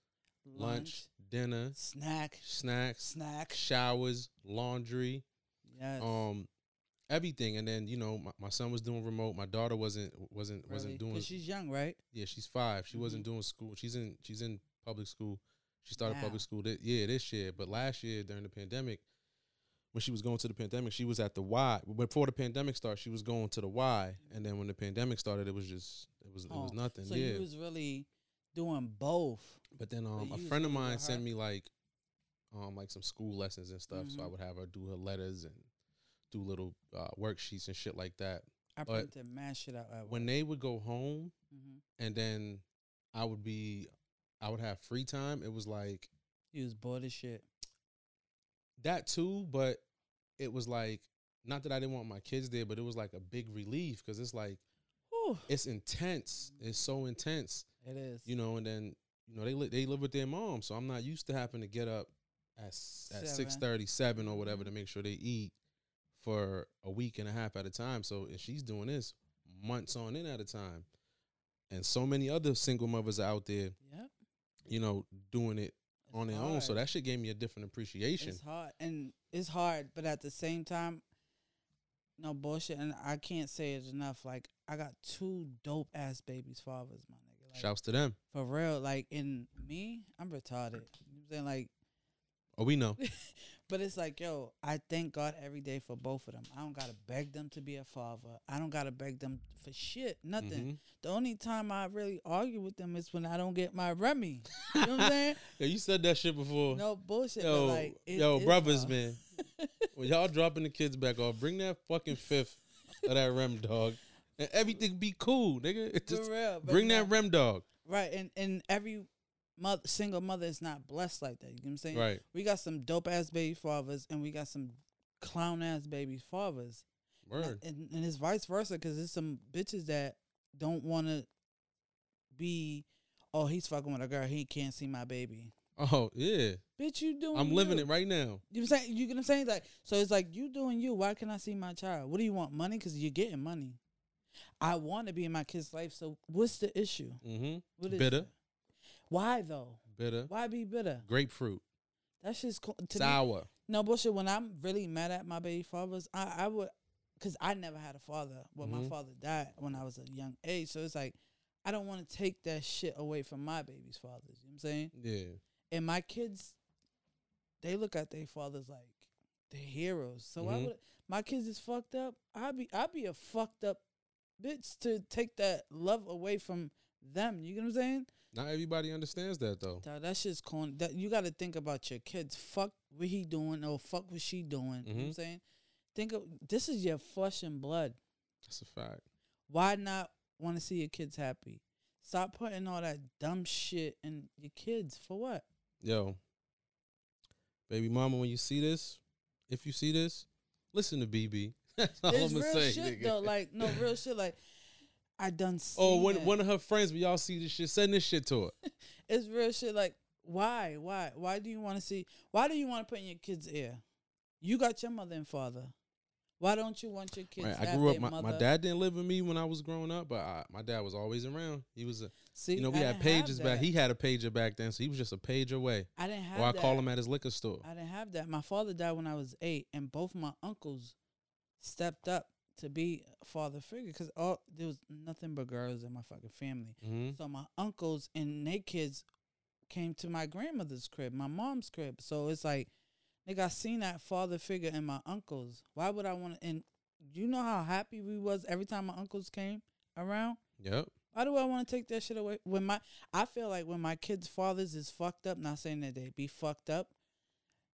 lunch, dinner, snack, snacks, snack. showers, laundry, Yes. um, everything. And then you know, my, my son was doing remote. My daughter wasn't wasn't Really? wasn't doing. she's young, right? yeah, she's five. She wasn't Mhm. doing school. She's in she's in public school. She started public school. Yeah, this year. But last year during the pandemic, when she was going to the pandemic, she was at the Y. Before the pandemic started, she was going to the Y. And then when the pandemic started, it was just it was it was Oh, nothing. So yeah. you was really doing both. But then um, you a friend of mine sent me like um like some school lessons and stuff. So I Mhm. would have her do her letters and do little uh, worksheets and shit like that. I But printed mad shit out When they would go home hmm and then I would be I would have free time, it was like He was bored as shit. That too, but it was like not that I didn't want my kids there, but it was like a big relief because it's like Whew. it's intense. It's so intense, It is. you know. And then you know they li- they live with their mom, so I'm not used to having to get up at at six thirty, seven or whatever to Mhm. make sure they eat for a week and a half at a time. So if she's doing this months on in at a time, and so many other single mothers are out there, Yep. you know, doing it It's on their own. So that shit gave me a different appreciation. It's hard, and it's hard, but at the same time, no bullshit. And I can't say it enough. Like I got two dope ass babies, fathers, my nigga. Like, Shouts to them. for real. Like in me, I'm retarded. You know what I'm saying? Like, Oh, we know. [laughs] but it's like, yo, I thank God every day for both of them. I don't gotta beg them to be a father. I don't gotta beg them for shit. Nothing. Mhm. The only time I really argue with them is when I don't get my Remy. You know what I'm saying? [laughs] Yeah, you said that shit before. No bullshit. yo, but like, it yo, brothers, hard. man. [laughs] when y'all dropping the kids back off, bring that fucking fifth of that rem dog, and everything be cool, nigga. It [laughs] For real. bring nah, that rem dog. Right, and and every mother, single mother is not blessed like that. You know what I'm saying? Right. We got some dope ass baby fathers, and we got some clown ass baby fathers. And- Word. And, and it's vice versa because there's some bitches that don't want to be. Oh, he's fucking with a girl. He can't see my baby. Oh yeah, Bitch, you doing? I'm living it right now. You know what I'm saying? You get what I'm saying? Like, so it's like you doing you. Why can I see my child? What do you want? Money? Because you're getting money. I want to be in my kid's life. So what's the issue? Mm-hmm. What is Bitter. it? Why though? Bitter. Why be bitter? Grapefruit. That's just co- to me, Sour. no bullshit. When I'm really mad at my baby fathers, I, I would, cause I never had a father. Well, my Mhm. father died when I was a young age, so it's like I don't want to take that shit away from my baby's fathers. You know what I'm saying? Yeah. And my kids, they look at their fathers like they're heroes. So why Mhm. would my kids is fucked up? I'd be I'd be a fucked up bitch to take that love away from them. You get what I'm saying? Not everybody understands that though. That's just corny. That you got to think about your kids. Fuck what he doing or fuck what she doing. You know what mm-hmm. I'm saying? Think of this is your flesh and blood. That's a fact. Why not want to see your kids happy? Stop putting all that dumb shit in your kids for what? Yo, baby mama, when you see this, if you see this, listen to BB. [laughs] That's all it's I'm real gonna say. shit nigga. though. Like no real shit. Like I done. oh, seen one it. one of her friends, but y'all see this shit, send this shit to her. [laughs] It's real shit. Like why? Why? Why do you want to see? Why do you want to put in your kids' ear? You got your mother and father. Why don't you want your kids? Right, I grew up. My, my dad didn't live with me when I was growing up, but I, my dad was always around. He was a, See, you know, we I had pages back. He had a pager back then, so he was just a page away. I didn't have Or I that. call him at his liquor store. I didn't have that. My father died when I was eight, and both my uncles stepped up to be a father figure because all there was nothing but girls in my fucking family. hmm So my uncles and their kids came to my grandmother's crib, my mom's crib. So it's like, nigga, I seen that father figure in my uncles. Why would I want to? And you know how happy we was every time my uncles came around. Yep. Why do I want to take that shit away? When my, I feel like when my kids' fathers is fucked up. Not saying that they be fucked up.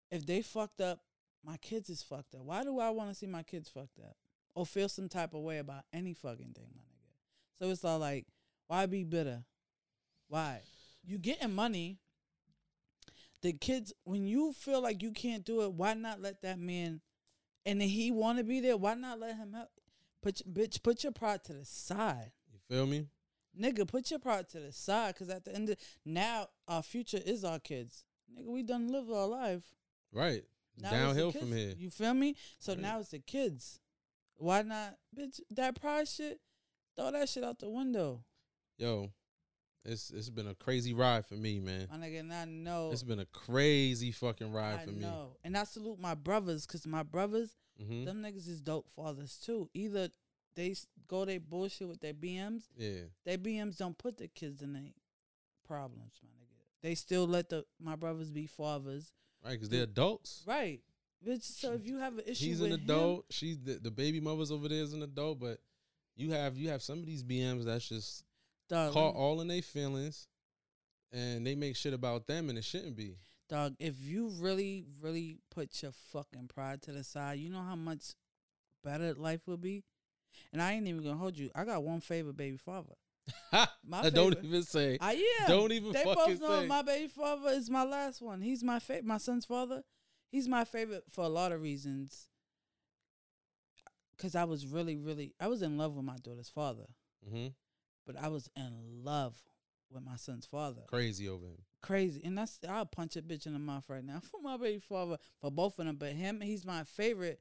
If they fucked up, my kids is fucked up. Why do I want to see my kids fucked up or feel some type of way about any fucking thing, my nigga? So it's all like, why be bitter? Why? You getting money. The kids, when you feel like you can't do it, why not let that man? And he want to be there. Why not let him help? Put bitch, put your pride to the side You feel me? nigga, put your pride to the side, cause at the end of now, our future is our kids. Nigga, we done lived our life. Right. Now Downhill from here. You feel me? So Right. now it's the kids. Why not, bitch? That pride shit, throw that shit out the window. Yo, it's it's been a crazy ride for me, man. My nigga, and I know. It's been a crazy fucking ride I for me. know, and I salute my brothers, cause my brothers, hmm them niggas is dope fathers too. Either they s- go they bullshit with their BMs, Yeah. their BMs don't put the kids in their problems, my nigga. They still let the my brothers be fathers. Right, because they're adults. Right. Bitch, so if you have an issue He's with an him, adult. She's the, the baby mother's over there is an adult, but you have you have some of these BMs that's just dog, caught all in their feelings, and they make shit about them, and it shouldn't be. dog, if you really, really put your fucking pride to the side, you know how much better life would be? And I ain't even gonna hold you. I got one favorite baby father. [laughs] My I don't even say. I yeah. Don't even they both know say. my baby father is my last one. He's my favorite. My son's father. He's my favorite for a lot of reasons. Cause I was really, really, I was in love with my daughter's father, hmm but I was in love with my son's father. Crazy over him. Crazy, and that's I'll punch a bitch in the mouth right now for my baby father for both of them. But him, he's my favorite,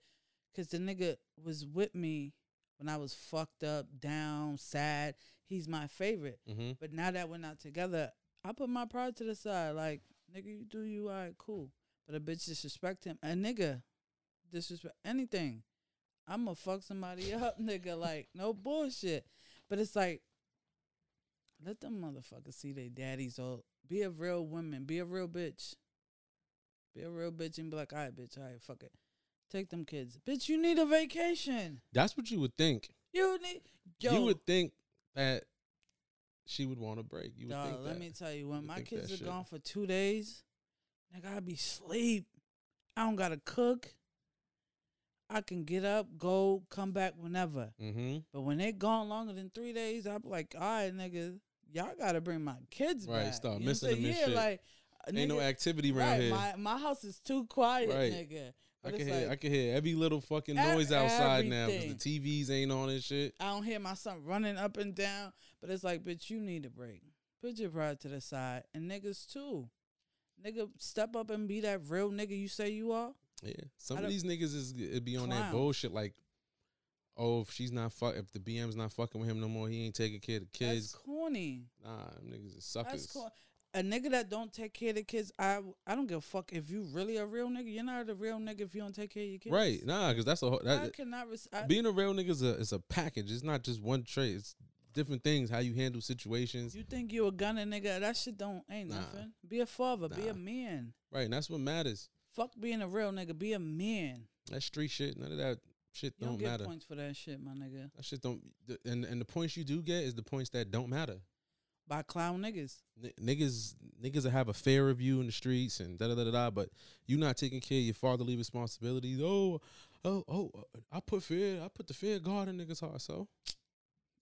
cause the nigga was with me when I was fucked up, down, sad. He's my favorite. hmm But now that we're not together, I put my pride to the side. Like, nigga, you do you, all right, cool. But a bitch disrespect him. A nigga disrespect anything. I'ma fuck somebody [laughs] up, nigga. Like, no bullshit. But it's like, let them motherfuckers see their daddies or be a real woman. Be a real bitch. Be a real bitch and be like, all right, bitch, all right, fuck it. Take them kids. Bitch, you need a vacation. That's what you would think. You need yo, you would think that she would want a break. You would think let that. me tell you, when would my kids are shit. gone for two days, nigga, I be sleep. I don't gotta cook. I can get up, go, come back whenever. mm-hmm. But when they gone longer than three days, I'm like, all right, nigga, y'all gotta bring my kids Right, back. start You missing them and shit. Yeah, like Ain't no activity around right, here. My my house is too quiet, Right. nigga. I can hear. like, I can hear every little fucking noise outside now because the TVs ain't on and shit. I don't hear my son running up and down, but it's like, bitch, you need a break. Put your pride to the side. And niggas too. Nigga, step up and be that real nigga you say you are. Yeah, some of these niggas is it be on that bullshit like, oh, if she's not fuck, if the BM's not fucking with him no more, he ain't taking care of the kids. That's corny. Nah, them niggas is suckers. That's corny. A nigga that don't take care of the kids, I I don't give a fuck if you really a real nigga. You're not a real nigga if you don't take care of your kids. Right? Nah, because that's a whole- I that, cannot. Res- I, being a real nigga is a is a package. It's not just one trait. It's different things. How you handle situations. you think you a gunner nigga? That shit don't ain't Nah. nothing. Be a father. Be a man. right, and that's what matters. Fuck being a real nigga. Be a man. That street shit, none of that shit You don't, don't get matter. points for that shit, my nigga. That shit don't. And and the points you do get is the points that don't matter. By clown niggas. N- niggas niggas that have a fair review in the streets and da da da da. da, But you not taking care of your fatherly responsibilities. Oh, oh, oh! I put fear. I put the fear of God in niggas' heart. So,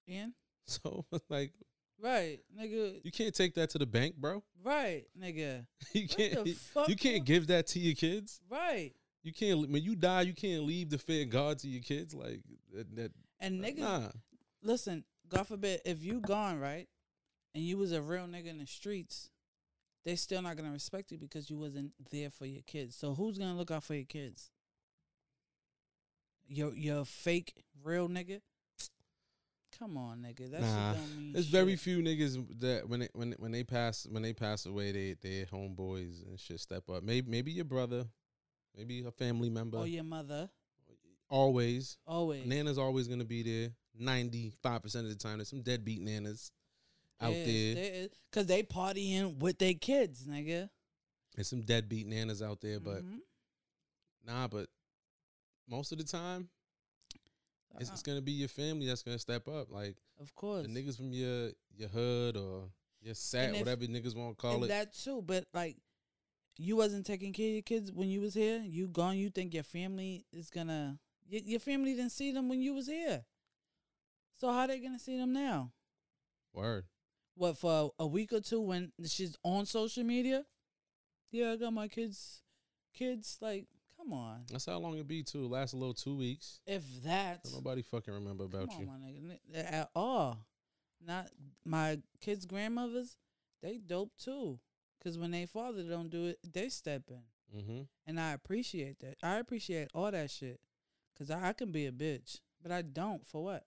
Ian? [laughs] so like Right, nigga. you can't take that to the bank, bro. Right, nigga. [laughs] You can't. You can't give that to your kids. Right. You can't. When you die, you can't leave the fear of God to your kids. Like that. that And nigga nah. listen, God forbid, if you gone, right, and you was a real nigga in the streets, they still not gonna respect you because you wasn't there for your kids. So who's gonna look out for your kids? Your your fake real nigga? Come on, nigga. That Nah, shit don't mean There's very few niggas that when they, when when they pass when they pass away, they they homeboys and shit step up. Maybe maybe your brother, maybe a family member. Or your mother. Always, Always. Nana's always gonna be there. Ninety five percent of the time, there's some deadbeat nanas out there. there is. Cause they partying with their kids, nigga. There's some deadbeat nanas out there, but Mhm. nah. But most of the time, it's, it's uh-huh. gonna be your family that's gonna step up. Like Of course. the niggas from your your hood or your set, if- whatever niggas want to call it. that too, but like you wasn't taking care of your kids when you was here. You gone. You think your family is gonna? y- Your family didn't see them when you was here. So how they gonna see them now? Word. What for a week or two when she's on social media? Yeah, I got my kids. Kids, like, come on. That's how long it be too. Last a little two weeks. If that, Don't nobody fucking remember about come you. on, my nigga, at all. Not my kids' grandmothers. They dope too. Cause when they father don't do it, they step in. Mm-hmm. And I appreciate that. I appreciate all that shit. Cause I, I can be a bitch, but I don't. For what?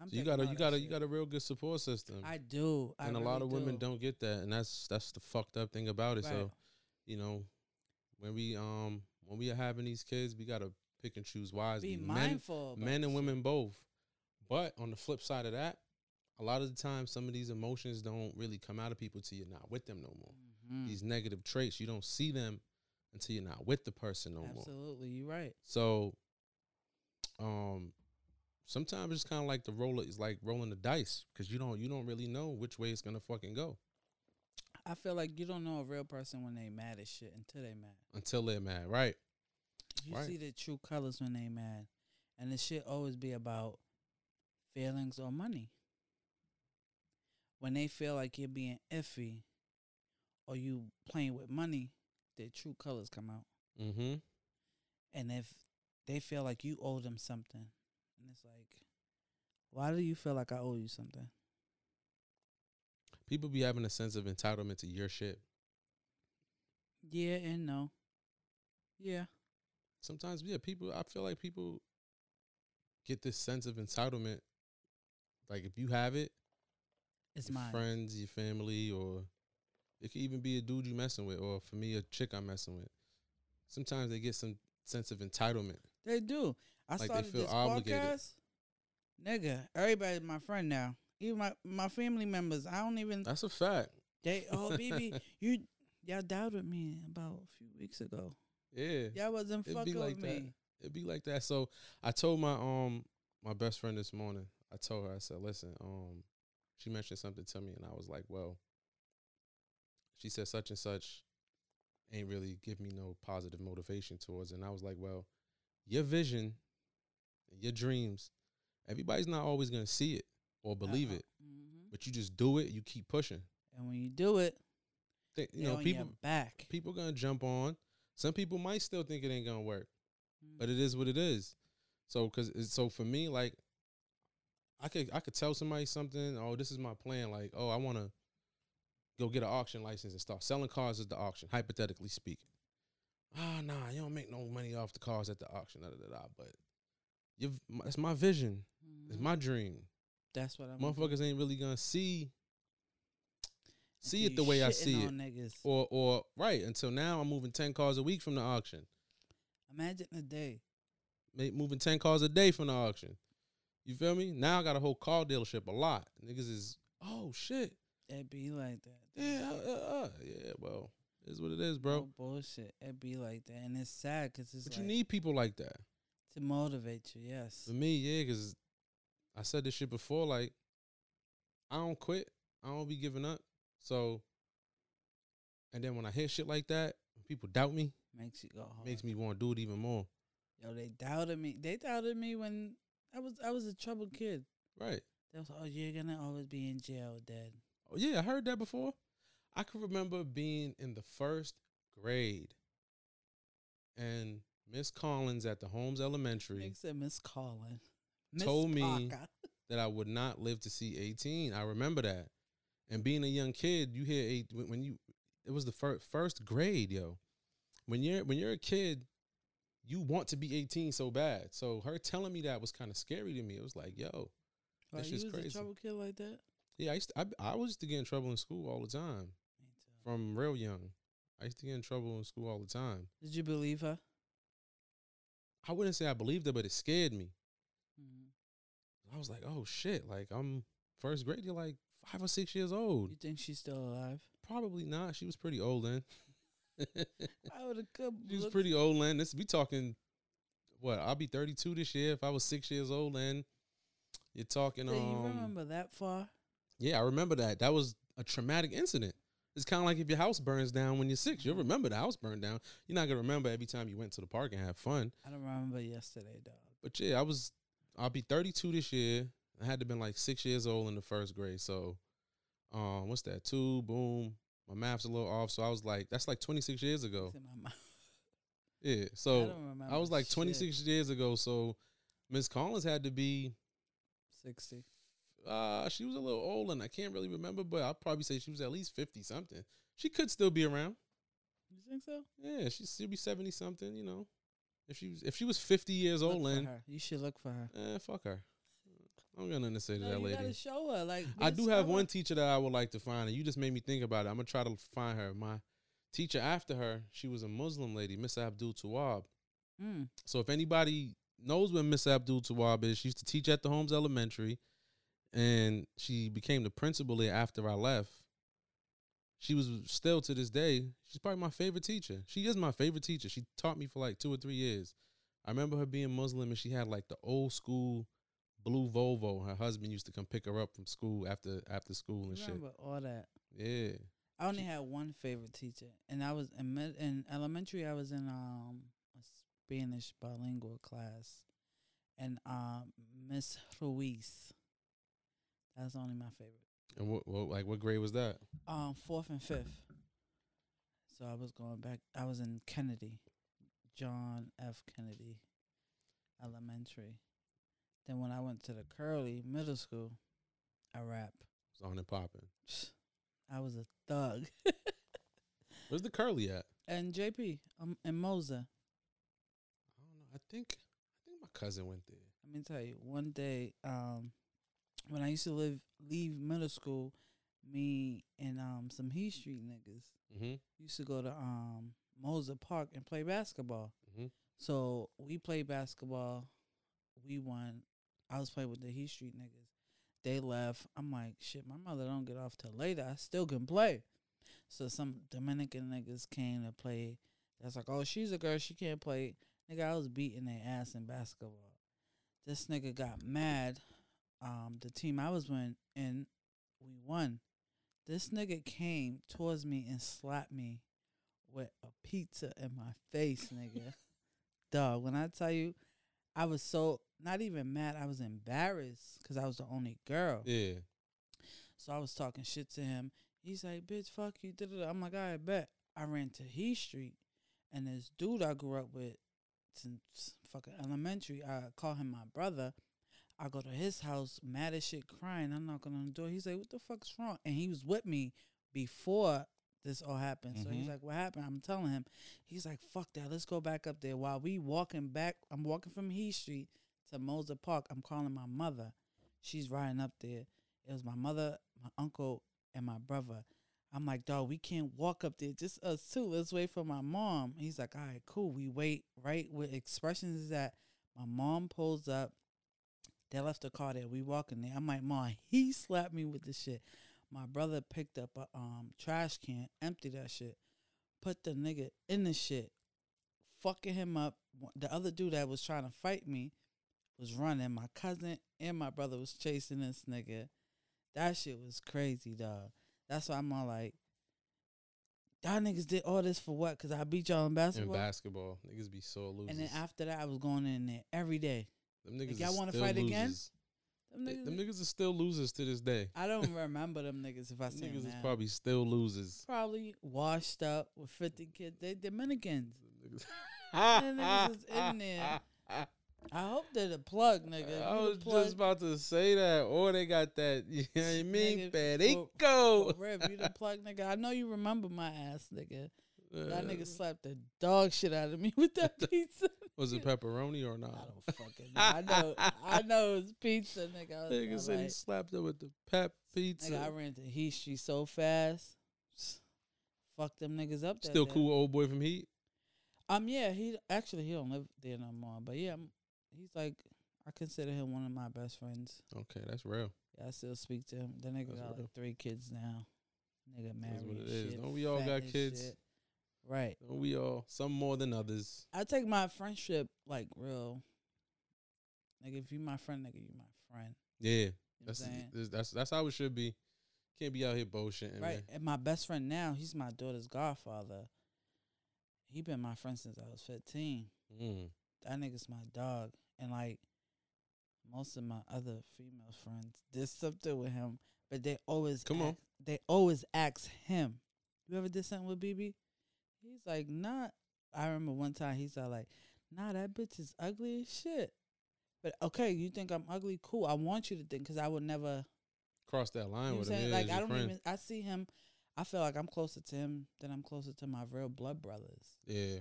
So you got a you got a you got a real good support system. I do. I and a lot really of women do. don't get that, and that's that's the fucked up thing about it. Right. So, you know, when we um when we are having these kids, we gotta pick and choose wisely. be men, mindful. about men and women both. But on the flip side of that, a lot of the time, some of these emotions don't really come out of people till you're not with them no more. Mhm. These negative traits, you don't see them until you're not with the person no more. Absolutely, you're right. So, um, sometimes it's kind of like the roller is like rolling the dice because you don't you don't really know which way it's gonna fucking go I feel like you don't know a real person when they mad as shit until they mad. until they're mad, right? You Right. see the true colors when they mad, and the shit always be about feelings or money. when they feel like you're being iffy or you playing with money, their true colors come out. Mm-hmm. And if they feel like you owe them something, and it's like, why do you feel like I owe you something? People be having a sense of entitlement to your shit. Yeah and no. Yeah. Sometimes, yeah, people. I feel like people get this sense of entitlement. Like if you have it, It's your mine. friends, your family, or it could even be a dude you messing with, or for me, a chick I'm messing with. Sometimes they get some sense of entitlement. They do. I they started feel this obligated. podcast. Nigga, everybody's my friend now. Even my my family members. I don't even That's a fact. they oh [laughs] BB, you y'all doubted me about a few weeks ago. Yeah, Y'all wasn't It'd fucking be like with that. me. it'd be like that. So I told my um my best friend this morning. I told her I said, listen, um, she mentioned something to me, and I was like, well, she said such and such ain't really give me no positive motivation towards, it. and I was like, well, your vision, your dreams, everybody's not always gonna see it or believe Uh-uh. it, Mhm. but you just do it. You keep pushing. And when you do it, Th- you know, people back. people gonna jump on. Some people might still think it ain't gonna work. Mm. but it is what it is. So, cause it's, so for me, like, I could I could tell somebody something. Oh, this is my plan. Like, oh, I want to go get an auction license and start selling cars at the auction. Hypothetically speaking, ah, nah, you don't make no money off the cars at the auction. Da, da, da, da. But you, it's my vision. It's Mhm. my dream. That's what I'm Motherfuckers ain't really gonna see see it the way I see it, Niggas. or or right until now. I'm moving ten cars a week from the auction. Imagine a day. ma- moving 10 cars a day from the auction. You feel me? Now I got a whole car dealership, a lot. Niggas is, oh shit. It be like that. Yeah, uh, uh, uh. yeah, well, is what it is, No bro. bullshit. It be like that, and it's sad because it's But like you need people like that. to motivate you. Yes. For me, yeah, because I said this shit before, like, I don't quit. I don't be giving up. So, and then when I hear shit like that, when people doubt me, Makes you go hard. makes me want to do it even more. Yo, they doubted me. They doubted me when I was I was a troubled kid. Right. They was oh you're gonna always be in jail, Dad. Oh, yeah, I heard that before. I can remember being in the first grade and Miss Collins at the Holmes Elementary said Miss Collin. Told me- Parker. [laughs] that I would not live to see 18. I remember that. And being a young kid, you hear eight when you it was the first first grade, yo. When you're when you're a kid, you want to be 18 so bad. So her telling me that was kind of scary to me. It was like, yo, Why, That you was crazy. a troubled kid like that? yeah, I used to, I, I used to get in trouble in school all the time from real young. I used to get in trouble in school all the time. Did you believe her? I wouldn't say I believed her, but it scared me. I was like, oh shit, like I'm first grade. You're like five or six years old. You think she's still alive? Probably not. She was pretty old then. [laughs] I would have come. she was pretty old then. This we talking what? I'll be 32 this year. If I was six years old then, you're talking. Do you Um, remember that far? yeah, I remember that. That was a traumatic incident. It's kind of like if your house burns down when you're six. You'll remember the house burned down. You're not gonna remember every time you went to the park and had fun. I don't remember yesterday, dog. But yeah, I was. I'll be 32 this year. I had to been like six years old in the first grade. So, um, what's that? Two, boom. My math's a little off, so I was like, that's like 26 years ago. It's in my mouth. Yeah. So don't I was like shit. 26 years ago. So Miss Collins had to be. Sixty. Uh, she was a little old, and I can't really remember, but I'll probably say she was at least 50 something. She could still be around. You think so? Yeah, she she'll be 70 something. You know, if she was if she was 50 years Look old, for then her. You should look for her. eh, fuck her. I'm gonna nothing to say to No, that you lady. gotta show her. Like I do have one teacher that I would like to find, and you just made me think about it. I'm gonna try to find her. My teacher after her, she was a Muslim lady, Miss Abdul Tawab. Mm. So if anybody knows where Miss Abdul Tawab is, she used to teach at the Holmes Elementary, and she became the principal there after I left. She was still to this day. She's probably my favorite teacher. She is my favorite teacher. She taught me for like two or three years. I remember her being Muslim, and she had like the old school blue Volvo. Her husband used to come pick her up from school after after school and shit. Remember all that. Yeah. I only She- had one favorite teacher, and I was in in elementary. I was in um a Spanish bilingual class, and um Miss Ruiz. That's only my favorite. And what, what like what grade was that? Um, fourth and fifth. So I was going back. I was in Kennedy, John F. Kennedy Elementary. Then when I went to the Curley Middle School, I rap. It was on and popping. I was a thug. [laughs] Where's the Curley at? and JP um, and Mozart. I don't know. I think I think my cousin went there. Let me tell you, one day, um, when I used to live leave middle school, me and um some Heath Street niggas Mm-hmm. used to go to um Mozart Park and play basketball. Mm-hmm. So we played basketball. We won. I was playing with the Heath Street niggas. They left. I'm like, shit, my mother don't get off till later. I still can play. So some Dominican niggas came to play. That's like, oh, she's a girl. She can't play. Nigga, I was beating their ass in basketball. This nigga got mad. Um, the team I was in, and we won. This nigga came towards me and slapped me with a pizza in my face, nigga. [laughs] Dog, when I tell you, I was so not even mad. I was embarrassed because I was the only girl. Yeah. So I was talking shit to him. He's like, "Bitch, fuck you." da-da-da." I'm like, "I bet." I ran to He Street, and this dude I grew up with since fucking elementary. I call him my brother. I go to his house, mad as shit, crying. I'm knocking on the door. He's like, "What the fuck's wrong?" And he was with me before this all happened. So he's Mhm. like, "What happened?" I'm telling him. He's like, "Fuck that. Let's go back up there." While we walking back, I'm walking from He Street to Mozart Park. I'm calling my mother. She's riding up there. It was my mother, my uncle, and my brother. I'm like, dog, we can't walk up there. Just us two. Let's wait for my mom. He's like, all right, cool. We wait right where expressions is at. My mom pulls up. They left the car there. We walking there. I'm like, mom, he slapped me with the shit. My brother picked up a um trash can, emptied that shit, put the nigga in the shit, fucking him up. The other dude that was trying to fight me was running. My cousin and my brother was chasing this nigga. That shit was crazy, dog. That's why I'm all like, y'all niggas did all this for what? Cause I beat y'all in In basketball. basketball, niggas be so losers. and then after that, I was going in there every day. Them niggas y'all wanna still fight again? losers. Them niggas, Them niggas are still losers to this day. I don't remember them niggas if I say niggas them is now. probably still losers. Probably washed up with 50 kids. They Dominicans. Them niggas- [laughs] Them niggas is in there. I hope they're the plug, nigga. I was just about to say that, or they got that. [laughs] You know what I mean? Perico. For you the plug, nigga. I know you remember my ass, nigga. [laughs] That nigga slapped the dog shit out of me with that pizza. Was it pepperoni or not? I don't fucking know. I know. I know it's pizza, nigga. Nigga said he slapped it with the pep pizza. nigga, I ran to Heath Street so fast. Fuck them niggas up. Still day. cool, old boy from Heat. Um, yeah, he actually he don't live there no more. But yeah, he's like I consider him one of my best friends. Okay, that's real. Yeah, I still speak to him. The nigga That's got real. like three kids now. Nigga married. That's what it is. Don't we all got kids? shit. Right. We all some more than others. I take my friendship like real. Like if you my friend, nigga, you my friend. Yeah, You that's that's that's how it should be. Can't be out here bullshitting, Right. man. And my best friend now, he's my daughter's godfather. He been my friend since I was fifteen. Mm. That nigga's my dog. And like most of my other female friends did something with him, but they always Come on. They always ask him. You ever did something with BB? He's like, not. I remember one time he's all like, nah, that bitch is ugly as shit. But okay, you think I'm ugly? Cool. I want you to think because I would never. Cross that You line know with him. Like I don't friend. even. I see him. I feel like I'm closer to him than I'm closer to my real blood brothers. Yeah,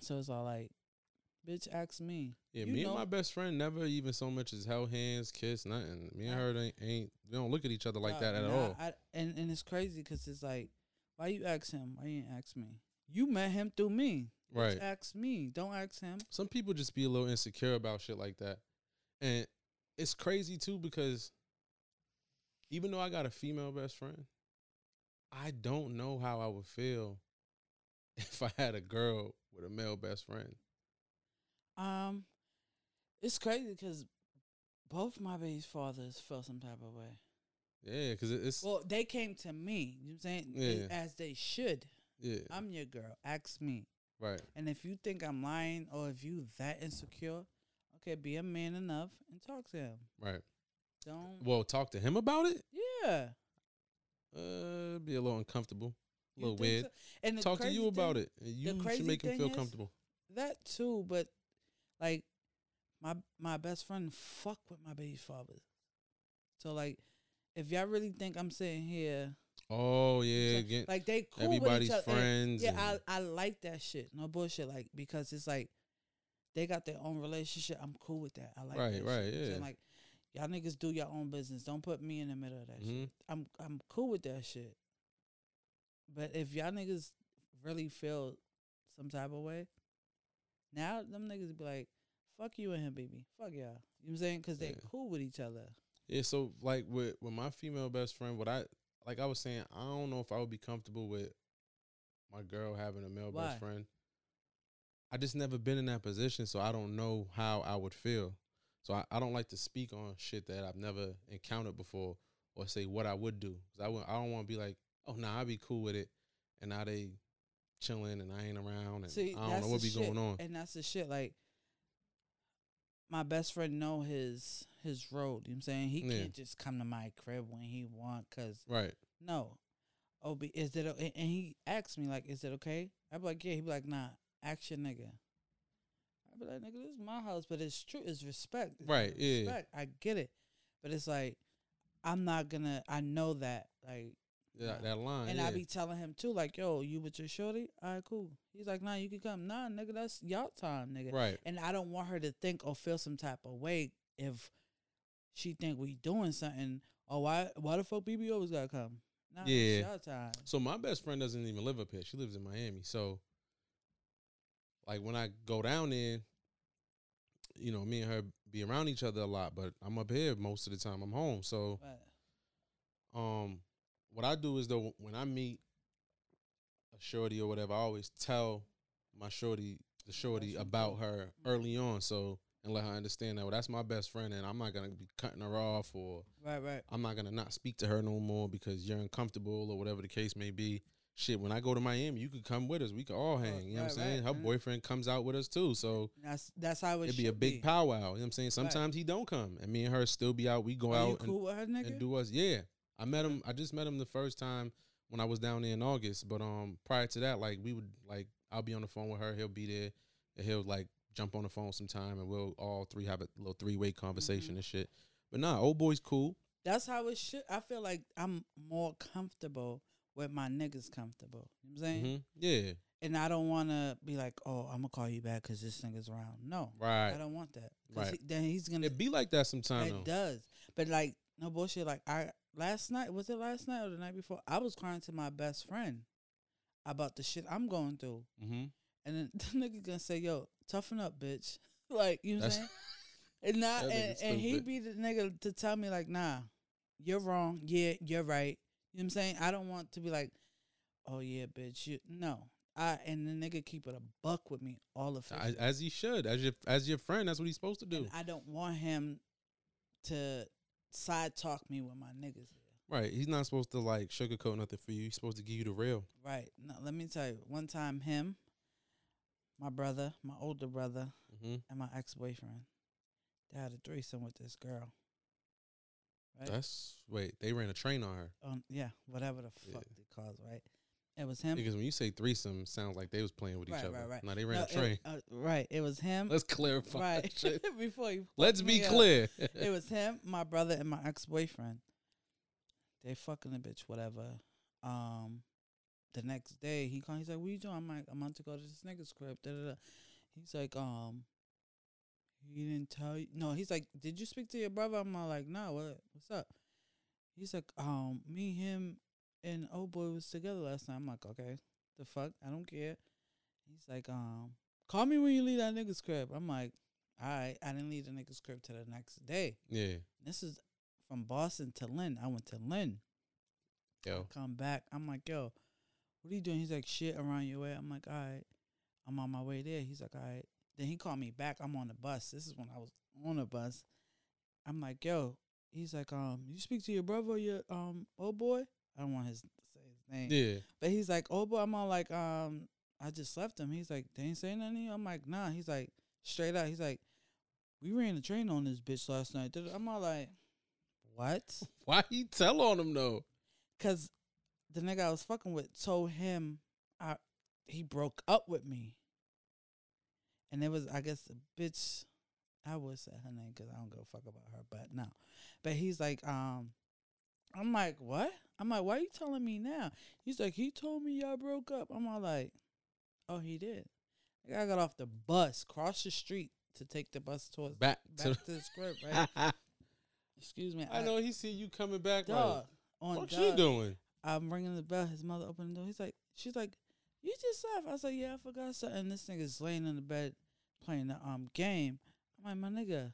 So it's all like, bitch, ask me. yeah. You me know- and my best friend never even so much as held hands, kiss, nothing. Me and her ain't, ain't we don't look at each other like that at all. I, and and it's crazy because it's like, why you ask him? Why you ain't ask me? You met him through me. Right. Ask me. Don't ask him. Some people just be a little insecure about shit like that, and it's crazy too because even though I got a female best friend, I don't know how I would feel [laughs] if I had a girl with a male best friend. Um, it's crazy because both my baby's fathers felt some type of way. Yeah, because it's Well, they came to me. You know what I'm saying? Yeah. as they should. yeah, I'm your girl. Ask me. right. And if you think I'm lying or if you that insecure, okay, be a man enough and talk to him. Right. Don't. Well, talk to him about it. Yeah. Uh, be a little uncomfortable, a little weird. so? And Talk to you about thing- it. and You should make him feel comfortable. That too, but like my my best friend fuck with my baby father. So like, if y'all really think I'm sitting here, Oh yeah, like they cool everybody's with each other. and- friends. Yeah, I and- I like that shit. No bullshit. Like because it's like they got their own relationship. I'm cool with that. I like Right, that right, shit. You know what I'm yeah. Like y'all niggas do your own business. Don't put me in the middle of that shit. Mhm. I'm I'm cool with that shit. But if y'all niggas really feel some type of way, now them niggas be like, "Fuck you and him, baby. Fuck y'all." You know what I'm saying? Because they cool with each other. Yeah, so like with with my female best friend, what I like I was saying, I don't know if I would be comfortable with my girl having a male Why? best friend. I just never been in that position, so I don't know how I would feel. So I, I don't like to speak on shit that I've never encountered before or say what I would do. 'Cause I would, I don't want to be like, oh nah, I'd be cool with it, and now they chilling and I ain't around and See, I don't know what be shit. going on. and that's the shit. Like my best friend know his his road. You know what I'm saying? He Yeah. can't just come to my crib when he want. Cause Right. no, oh, be, is it? And he asked me like, "Is it okay?" I be like, "Yeah." He be like, "Nah, action, nigga." I be like, "Nigga, this is my house," but it's true. It's respect. It's Right, yeah. Respect. I get it, but it's like I'm not gonna. I know that like. That, that line. And yeah. I be telling him too, like, yo, you with your shorty? All right, cool. He's like, nah, you can come. Nah, nigga, that's y'all time, nigga. right. And I don't want her to think or feel some type of way if she think we doing something. Or why why the fuck BB always gotta come? Nah, Yeah. it's y'all time. So my best friend doesn't even live up here. She lives in Miami. So like when I go down there, you know, me and her be around each other a lot, but I'm up here most of the time. I'm home. So But um what I do is though when I meet a shorty or whatever, I always tell my shorty the shorty about her early on so and let her understand that well that's my best friend and I'm not gonna be cutting her off or right, right. I'm not gonna not speak to her no more because you're uncomfortable or whatever the case may be. Shit, when I go to Miami, you could come with us. We could all hang. You know what I'm saying? Her Mhm. boyfriend comes out with us too. So That's that's how it it'd should be a big powwow. You know what I'm saying? Sometimes he don't come. And me and her still be out. We go Are out and, cool with her, nigga? and do us. Yeah. I met him I just met him the first time when I was down there in August. But um prior to that, like we would like I'll be on the phone with her, he'll be there, and he'll like jump on the phone sometime and we'll all three have a little three way conversation Mhm. and shit. But nah, old boy's cool. That's how it should. I feel like I'm more comfortable with my niggas comfortable. You know what I'm saying? hmm Yeah. And I don't want to be like, oh, I'm gonna call you back because this nigga's around. No, Right. I don't want that. Right. he- then he's gonna. It be like that sometimes It though. does, but like no bullshit. Like I last night was it last night or the night before? I was crying to my best friend about the shit I'm going through, Mm-hmm. and then [laughs] the nigga gonna say, "Yo, toughen up, bitch." [laughs] like you know what I'm saying? And not [laughs] and, and he be the nigga to tell me like, "Nah, you're wrong. Yeah, you're right." You know what I'm saying? I don't want to be like, "Oh yeah, bitch." You no. I and the nigga keep it a buck with me all the As, time. as he should, as your as your friend, that's what he's supposed to do. And I don't want him to side talk me with my niggas. Right? He's not supposed to like sugarcoat nothing for you. He's supposed to give you the real. Right. No, let me tell you. One time, him, my brother, my older brother, Mm-hmm. and my ex boyfriend, they had a threesome with this girl. Right. That's wait. They ran a train on her um, yeah, whatever the Yeah. fuck they calls right. It was him. because when you say threesome, sounds like they was playing with each Right, other. right, right. No, they ran No, a train. It, uh, right. It was him. Let's clarify. right. [laughs] Before you. Let's be up. clear. it [laughs] was him, my brother, and my ex boyfriend. They fucking the bitch, whatever. Um, the next day he called. He's like, "What you doing?" I'm like, "I'm about to go to this nigga's crib." Da, da, da. He's like, "Um, he didn't tell you." No, he's like, "Did you speak to your brother?" I'm like, "No, what? What's up?" He's like, "Um, me, him, and old boy was together last night." I'm like, "Okay, the fuck? I don't care." He's like, "Um, call me when you leave that nigga's crib." I'm like, "All right." I didn't leave the nigga's crib till the next day. yeah. This is from Boston to Lynn. I went to Lynn. Yo. I come back. I'm like, yo, what are you doing? He's like, shit around your way. I'm like, all right. I'm on my way there. He's like, all right. Then he called me back. I'm on the bus. This is when I was on the bus. I'm like, yo. He's like, um, you speak to your brother, or your um old boy. I don't want his to say his name. Yeah. But he's like, oh boy, I'm all like, um, I just left him. He's like, they ain't say nothing. I'm like, nah. He's like, straight out. He's like, we ran the train on this bitch last night. I'm all like, what? [laughs] Why he tell on him though? Cause the nigga I was fucking with told him I he broke up with me. And it was I guess a bitch I would say her name because I don't give a fuck about her, but no. But he's like, um, I'm like, what? I'm like, why are you telling me now? He's like, he told me y'all broke up. I'm all like, oh, he did. Like, I got off the bus, crossed the street to take the bus towards Back, back to. to the script, [laughs] right? Excuse me. I know he see you coming back. Dog, Like, on what dog. you doing? I'm ringing the bell. His mother opened the door. He's like, she's like, you just left. I was like, yeah, I forgot something. This nigga's laying in the bed playing the um game. I'm like, my nigga,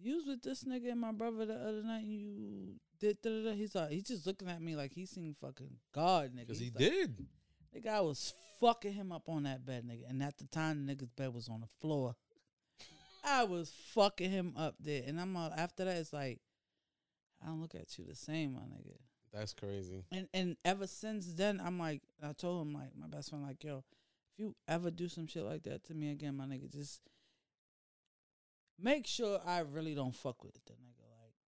you was with this nigga and my brother the other night. And you did da da da. He's like, he's just looking at me like he seen fucking God, nigga. Because he like, did. The guy was fucking him up on that bed, nigga. And at the time, the nigga's bed was on the floor. [laughs] I was fucking him up there. And I'm all, after that, it's like, I don't look at you the same, my nigga. That's crazy. And and ever since then, I'm like, I told him like my best friend, like, yo, if you ever do some shit like that to me again, my nigga, just make sure I really don't fuck with it. like,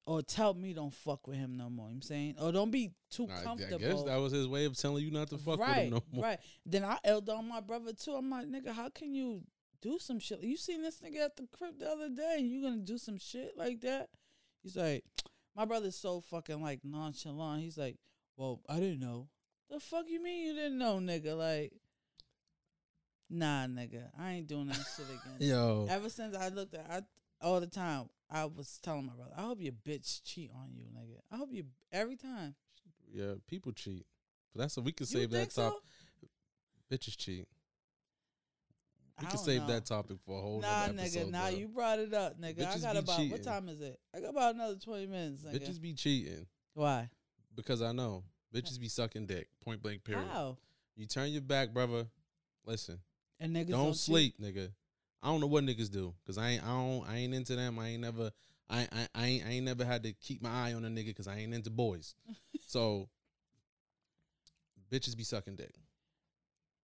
or tell me don't fuck with him no more. You know what I'm saying, or don't be too I, I comfortable. guess that was his way of telling you not to fuck right, with him no more. right. Then I yelled on my brother too. I'm like, nigga, how can you do some shit? You seen this nigga at the crib the other day, and you gonna do some shit like that? He's like, my brother's so fucking like nonchalant. He's like, well, I didn't know. The fuck you mean you didn't know, nigga? Like, nah, nigga, I ain't doing that shit again. [laughs] Yo, Ever since I looked at, I all the time I was telling my brother, I hope your bitch cheat on you, nigga. I hope you every time. yeah, people cheat. But that's what we can You save that top. so? Bitches cheat. We I can save know. that topic for a whole Nah, nigga, episode. nah, bro. you brought it up, nigga. I Bitches got be about cheating. what time is it? I got about another twenty minutes, nigga. Bitches be cheating Why? because I know bitches be sucking dick. Point blank. Period. How? You turn your back, brother. Listen, And niggas don't, cheat? sleep, nigga. I don't know what niggas do because I ain't. I don't. I ain't into them. I ain't never. I I I ain't, I ain't never had to keep my eye on a nigga because I ain't into boys. [laughs] so bitches be sucking dick.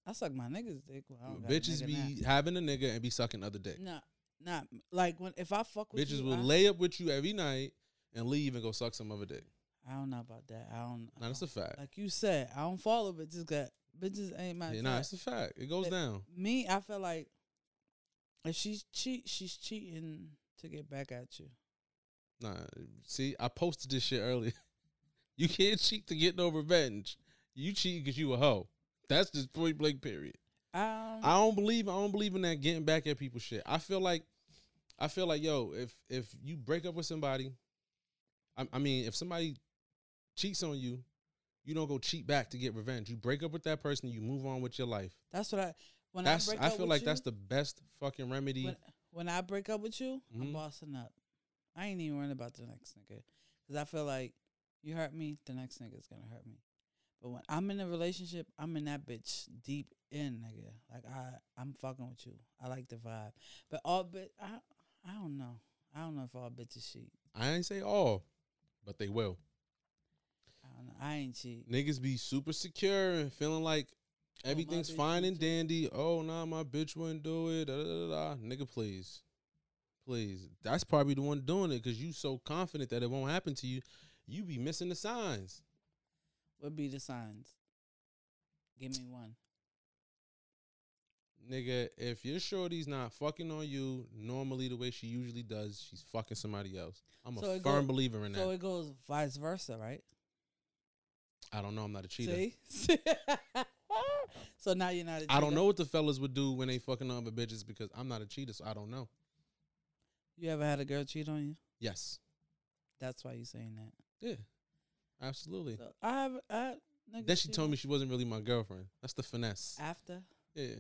I suck my niggas dick. Well, I don't got a Bitches be having a nigga and be sucking other dick. now. Nah, nah. Like when if I fuck with Bitches you, will I, lay up with you every night and leave and go suck some other dick. I don't know about that. I don't. I Nah, that's a fact. like you said. I don't follow bitches. Got bitches ain't my. Yeah, nah, it's a fact. It goes But- down. Me, I feel like if she's cheat, she's cheating to get back at you. Nah, see, I posted this shit earlier. [laughs] you can't cheat to get no revenge. You cheat because you a hoe. That's just point blank. Period. Um, I don't believe. I don't believe in that getting back at people shit. I feel like, I feel like, yo, if if you break up with somebody, I, I mean, if somebody cheats on you, you don't go cheat back to get revenge. You break up with that person, you move on with your life. that's what I. When That's I break I feel like you, that's the best fucking remedy. when, when I break up with you, I'm Mhm. bossing up. I ain't even worrying about the next nigga. Because I feel like you hurt me, the next nigga's going to hurt me. But when I'm in a relationship, I'm in that bitch deep in, nigga. Like, I, I'm fucking with you. I like the vibe. But all but I, I don't know. I don't know if all bitches cheat. I ain't say all, but they will. I don't know. I ain't cheat. Niggas be super secure and feeling like everything's oh, fine and dandy. Oh, nah, my bitch wouldn't do it. Da, da, da, da. Nigga, please. Please. That's probably the one doing it because you so confident that it won't happen to you. You be missing the signs. What be the signs? Give me one. Nigga, if your shorty's not fucking on you normally the way she usually does, she's fucking somebody else. I'm So a firm go- believer in that. So it goes vice versa, right? I don't know. I'm not a cheater. See? [laughs] so now you're not a cheater. I don't know what the fellas would do when they fucking other bitches because I'm not a cheater, so I don't know. You ever had a girl cheat on you? Yes. That's why you're saying that. Yeah. Absolutely. So I have. I had niggas Then she told me she wasn't really my girlfriend. That's the finesse. after. Yeah.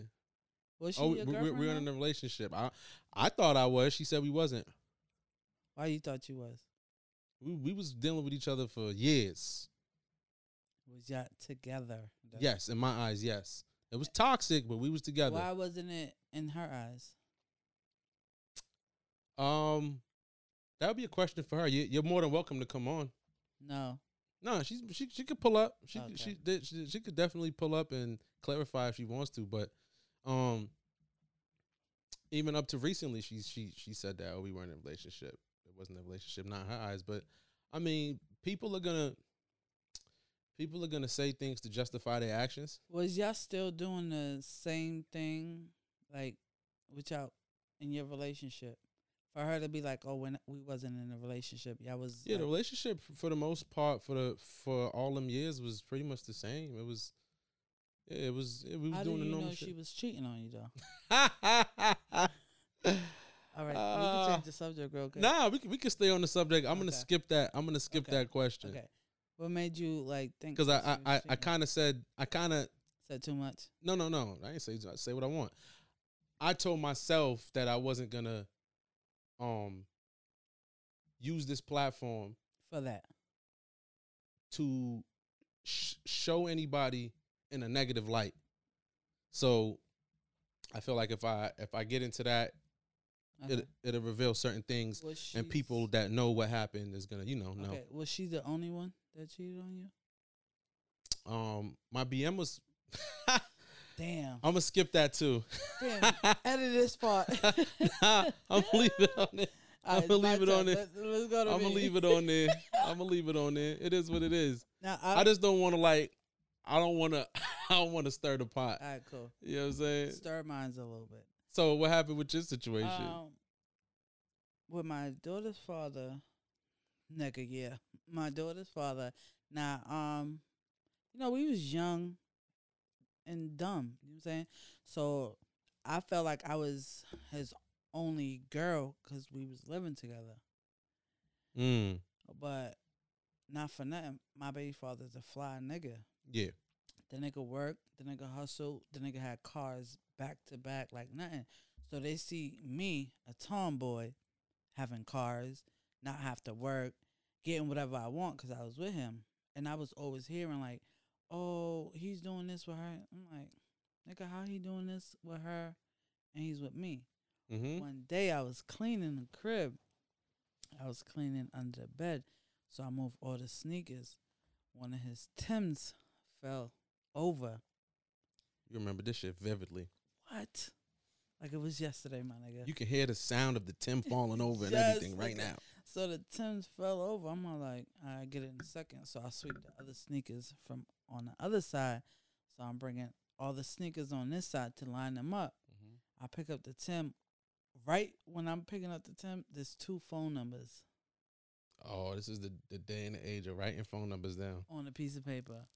Was she Oh, your we, we, girlfriend? we're in a relationship. I I thought I was. She said we wasn't. Why you thought you was? We we was dealing with each other for years. Was y'all together? though? Yes, in my eyes, yes. It was toxic, but we was together. Why wasn't it in her eyes? Um, that would be a question for her. You, you're more than welcome to come on. No. No, she's she she could pull up. She Okay. she did she, she could definitely pull up and clarify if she wants to. But um, even up to recently, she she she said that oh we weren't in a relationship. It wasn't a relationship, not in her eyes. But I mean, people are gonna people are gonna say things to justify their actions. Was y'all still doing the same thing, like, with y'all in your relationship? For her to be like, "Oh, when we wasn't in a relationship, y'all was." Yeah, the relationship for the most part for the for all them years was pretty much the same. It was, yeah, it was. It, we was How do doing you the know normal she was cheating on you though? [laughs] All right, we Uh, can change the subject real quick. Nah, we can, we can stay on the subject. I'm gonna skip that. I'm gonna skip Okay. that question Okay, what made you like think? because I I, I, I kind of said I kind of said too much. no no no I didn't say I say what I want. I told myself that I wasn't gonna um use this platform for that. to sh- show anybody in a negative light. So I feel like if I if I get into that, Okay. it it'll reveal certain things, and people that know what happened is gonna you know know. Okay, was she the only one that cheated on you? Um, my BM was. [laughs] Damn. I'm gonna skip that too. Damn. Edit this part. [laughs] nah, I'm gonna leave it on there. All I'ma leave it on there. Let, let's go to I'm gonna leave it on there. I'm gonna leave it on there. It is what it is. Now, I I, just don't want to like. I don't want to. [laughs] I don't want to stir the pot. all right, cool. You know what I'm saying? Stir minds a little bit. So what happened with your situation? Um, with my daughter's father, nigga, yeah, my daughter's father. Now, um, you know, we was young and dumb. You know what I'm saying? So I felt like I was his only girl because we was living together. mm, But not for nothing, my baby father's a fly nigga. yeah. The nigga worked, the nigga hustled, the nigga had cars back to back like nothing. So they see me, a tomboy, having cars, not have to work, getting whatever I want because I was with him. And I was always hearing like, oh, he's doing this with her. I'm like, nigga, how he doing this with her and he's with me? Mm-hmm. One day I was cleaning the crib. I was cleaning under the bed. So I moved all the sneakers. One of his Tims fell over. You remember this shit vividly. What? Like it was yesterday, my nigga. You can hear the sound of the Tim [laughs] falling over and Yes, everything right now. so the Tims fell over. I'm all like, I get it in a second. So I sweep the other sneakers from on the other side. So I'm bringing all the sneakers on this side to line them up. Mm-hmm. I pick up the Tim. Right when I'm picking up the Tim, there's two phone numbers Oh, this is the, the day and the age of writing phone numbers down. on a piece of paper.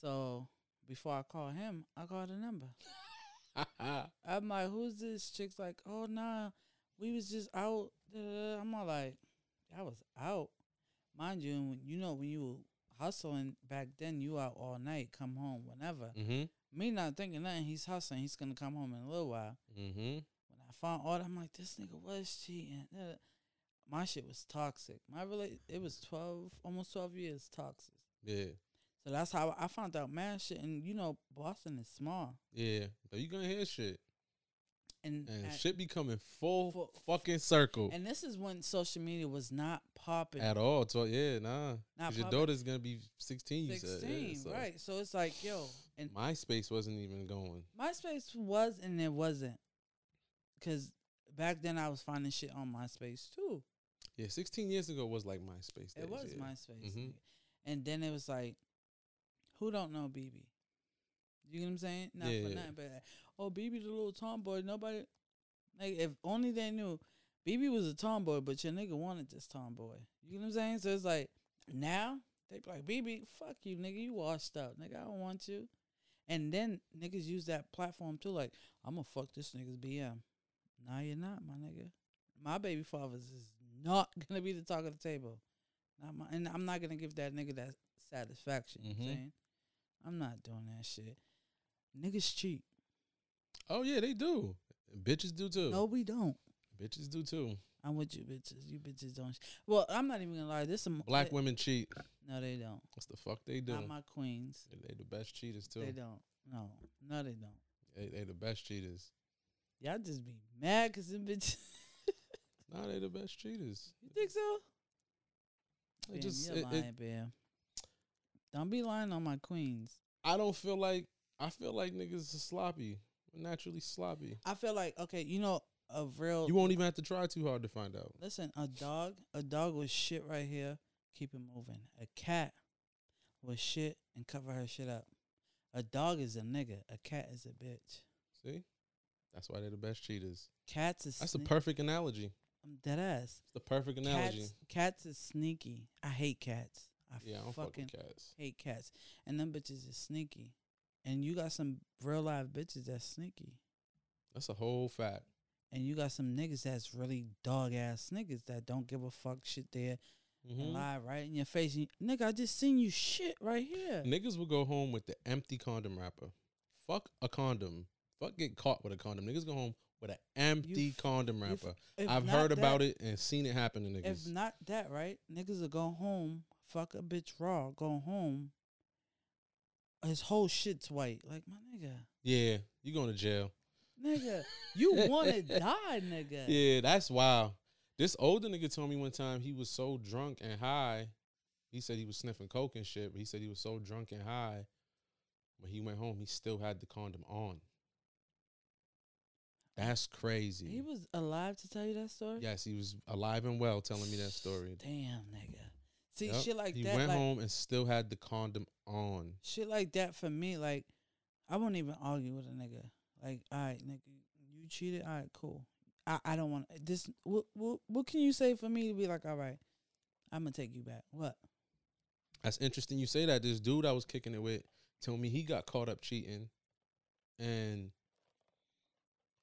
So before I call him, I call the number. [laughs] [laughs] I'm like, who's this? Chick's like, oh nah, we was just out. da, da, da." I'm all like, I was out, mind you. When you know when you were hustling back then, you out all night, come home whenever. mm-hmm. Me not thinking nothing. He's hustling. He's gonna come home in a little while. Mm-hmm. When I found out, I'm like, this nigga was cheating. My shit was toxic. My rela- it was twelve, almost twelve years toxic. Yeah. So that's how I found out man, shit. And you know, Boston is small. Yeah. So you gonna hear shit. And, And at- shit be coming full Full- fucking circle. and this is when social media was not popping. At all. So yeah, nah. Not your daughter's gonna be sixteen, you said. Sixteen, Yeah, so right? So it's like, yo, and MySpace wasn't even going. MySpace was and it wasn't, because back then I was finding shit on MySpace too. Yeah, sixteen years ago was like MySpace. It was yeah. MySpace, Mhm. and then it was like, who don't know BB? You know what I'm saying? Not for Yeah. nothing, but oh, BB a little tomboy. Nobody, like, if only they knew, BB was a tomboy, but your nigga wanted this tomboy. You know what I'm saying? So it's like now they be like, BB, fuck you, nigga, you washed up, nigga. I don't want you. And then niggas use that platform too, like I'm gonna fuck this nigga's BM. Nah, you're not, my nigga. My baby fathers is not [laughs] gonna be the talk of the table. Not my, and I'm not gonna give that nigga that satisfaction. You know what mm-hmm. I'm not doing that shit. Niggas cheat. Oh yeah, they do. Bitches do too. No, we don't. Bitches do too. I'm with you, bitches. You bitches don't. Well, I'm not even gonna lie. This some Black they- women cheat. No, they don't. What's the fuck they do? Not my queens. They the best cheaters too. They don't. No, no, they don't. They, they the best cheaters. Y'all just be mad because them bitches. [laughs] Nah, they the best cheaters. you think so? It Bam, just you're it, it, lying, Bam. Don't be lying on my queens. I don't feel like I feel like niggas are sloppy. We're naturally sloppy. I feel like okay, you know, a real. You won't even have to try too hard to find out. listen. A dog, a dog was shit right here. Keep it moving. A cat was shit and cover her shit up. A dog is a nigga. A cat is a bitch. See, that's why they're the best cheaters. Cats is. That's a perfect analogy. I'm dead ass. It's the perfect analogy. Cats, cats is sneaky. I hate cats. I yeah, I fucking with cats. hate cats. And them bitches is sneaky. And you got some real live bitches that's sneaky. That's a whole fact. And you got some niggas that's really dog ass niggas that don't give a fuck shit there and Mhm. lie right in your face. And nigga, I just seen you shit right here. Niggas will go home with the empty condom wrapper. Fuck a condom. Fuck get caught with a condom. Niggas go home with an empty f- condom wrapper. I've heard about it and seen it happen to niggas. If not that, right? Niggas will go home, fuck a bitch raw, go home. His whole shit's white. Like, my nigga. yeah, you going to jail. Nigga, you want to [laughs] die, nigga. Yeah, that's wild. This older nigga told me one time he was so drunk and high. He said he was sniffing coke and shit, but he said he was so drunk and high. When he went home, he still had the condom on. That's crazy. He was alive to tell you that story? yes, he was alive and well telling me that story. Damn, nigga. See, Yup. shit like he that, He went like home and still had the condom on. shit like that for me, like I won't even argue with a nigga. Like, all right, nigga, you cheated. All right, cool. I, I don't want this. What, what what can you say for me to be like, all right, I'm gonna take you back. What? That's interesting you say that. This dude I was kicking it with told me he got caught up cheating and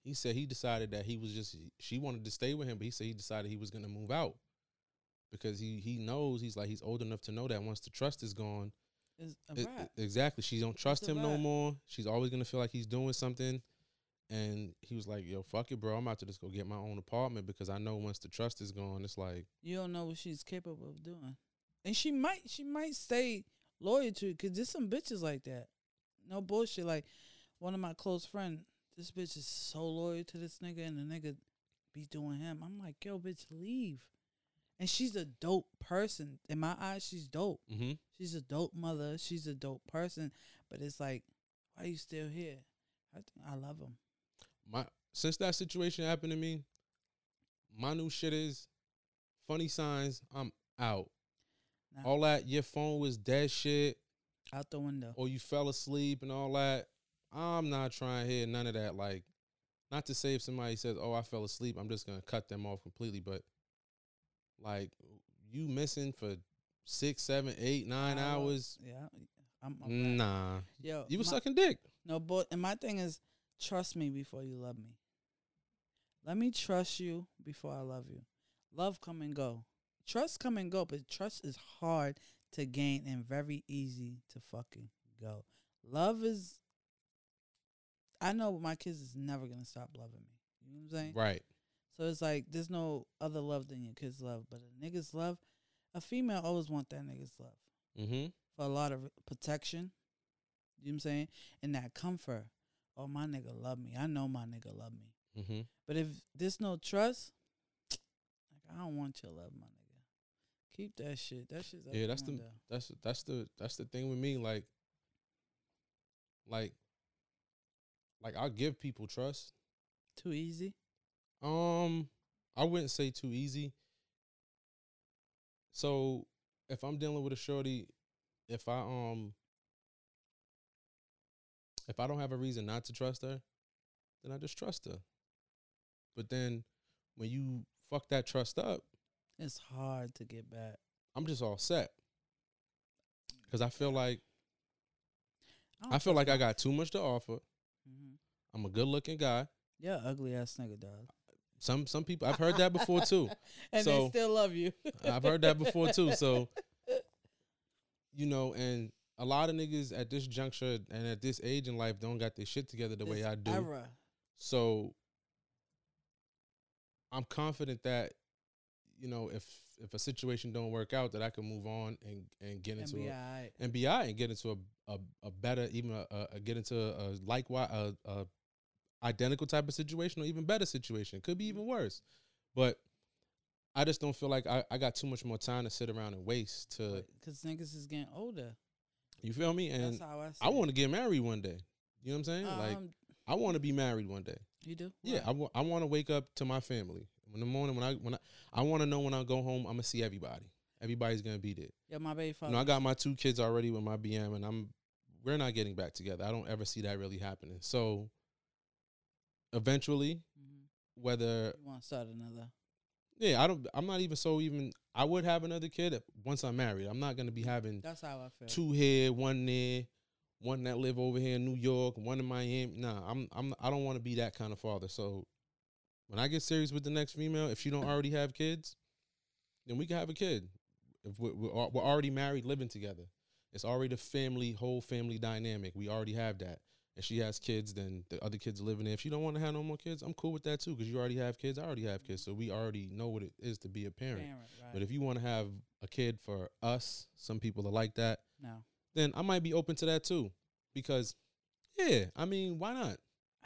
he said he decided that he was just she wanted to stay with him, but he said he decided he was gonna move out. Because he he knows he's like he's old enough to know that once the trust is gone, It's a it- exactly. She don't trust a him no more. She's always gonna feel like he's doing something. And he was like, "Yo, fuck it, bro. I'm about to just go get my own apartment because I know once the trust is gone, it's like you don't know what she's capable of doing, and she might she might stay loyal to you because there's some bitches like that. No bullshit. Like one of my close friend, this bitch is so loyal to this nigga, and the nigga be doing him. I'm like, yo, bitch, leave. And she's a dope person in my eyes. She's dope. mm-hmm. She's a dope mother. She's a dope person. But it's like, why are you still here? I I love him. my since that situation happened to me, my new shit is funny signs. I'm out. Nah. All that your phone was dead shit, Out the window. or you fell asleep and all that. I'm not trying to hear none of that. Like, not to say if somebody says, "Oh, I fell asleep," I'm just gonna cut them off completely. But like, you missing for six, seven, eight, nine Hour. hours? Yeah. I'm, I'm. Nah, Yo, you was my- sucking dick. No, but and my thing is, trust me before you love me. Let me trust you before I love you. Love come and go. Trust come and go, but trust is hard to gain and very easy to fucking go. Love is. I know my kids is never gonna stop loving me. You know what I'm saying? Right. So it's like there's no other love than your kids' love, but a nigga's love, a female always want that nigga's love Mm-hmm. for a lot of protection. You know what I'm saying? And that comfort. Oh, my nigga love me. I know my nigga love me. Mm-hmm. But if there's no trust, like I don't want your love, my nigga. Keep that shit. That shit's Yeah, that's the- window. that's that's the that's the thing with me like like like I give people trust. too easy. Um I wouldn't say too easy. So if I'm dealing with a shorty, if I um if I don't have a reason not to trust her, then I just trust her. But then when you fuck that trust up, It's hard to get back. I'm just all set. Cause I feel like don't I feel like I got too much to offer. Mhm. I'm a good looking guy. Yeah, ugly ass nigga, dog. Some some people I've heard that before too. [laughs] and So, they still love you. [laughs] I've heard that before too. So you know, and a lot of niggas at this juncture and at this age in life don't got their shit together the way I do. Era. So I'm confident that you know if if a situation don't work out that I can move on and and get into be a, and be alright and get into a a, a better even a, a, a get into a likewise a, a identical type of situation or even better situation. Could be even worse, but I just don't feel like I, I got too much more time to sit around and waste to Because niggas is getting older. you feel me and That's how I I want to get married one day. You know what I'm saying? like Um, I want to be married one day. You do? Yeah, I, Why? I want to wake up to my family in the morning when I when I I want to know when I go home I'm gonna see everybody. Everybody's gonna be there. yeah, my baby You father. know, I got my two kids already with my BM, and I'm we're not getting back together. I don't ever see that really happening. So eventually, Mhm. whether You want to start another? yeah, I don't. I'm not even so even. I would have another kid once I'm married. I'm not gonna be having That's how I feel. two here, one there, one that live over here in New York, one in Miami. Nah, I'm I'm I don't want to be that kind of father. So when I get serious with the next female, if she don't already have kids, then we can have a kid. If we're, we're we're already married, living together, it's already a family, whole family dynamic. We already have that. And she has kids, then the other kids are living there. If she don't want to have no more kids, I'm cool with that too, because you already have kids. I already have kids, so we already know what it is to be a parent. Parent, right? But if you want to have a kid for us, some people are like that no, then I might be open to that too. Because, yeah, I mean, why not?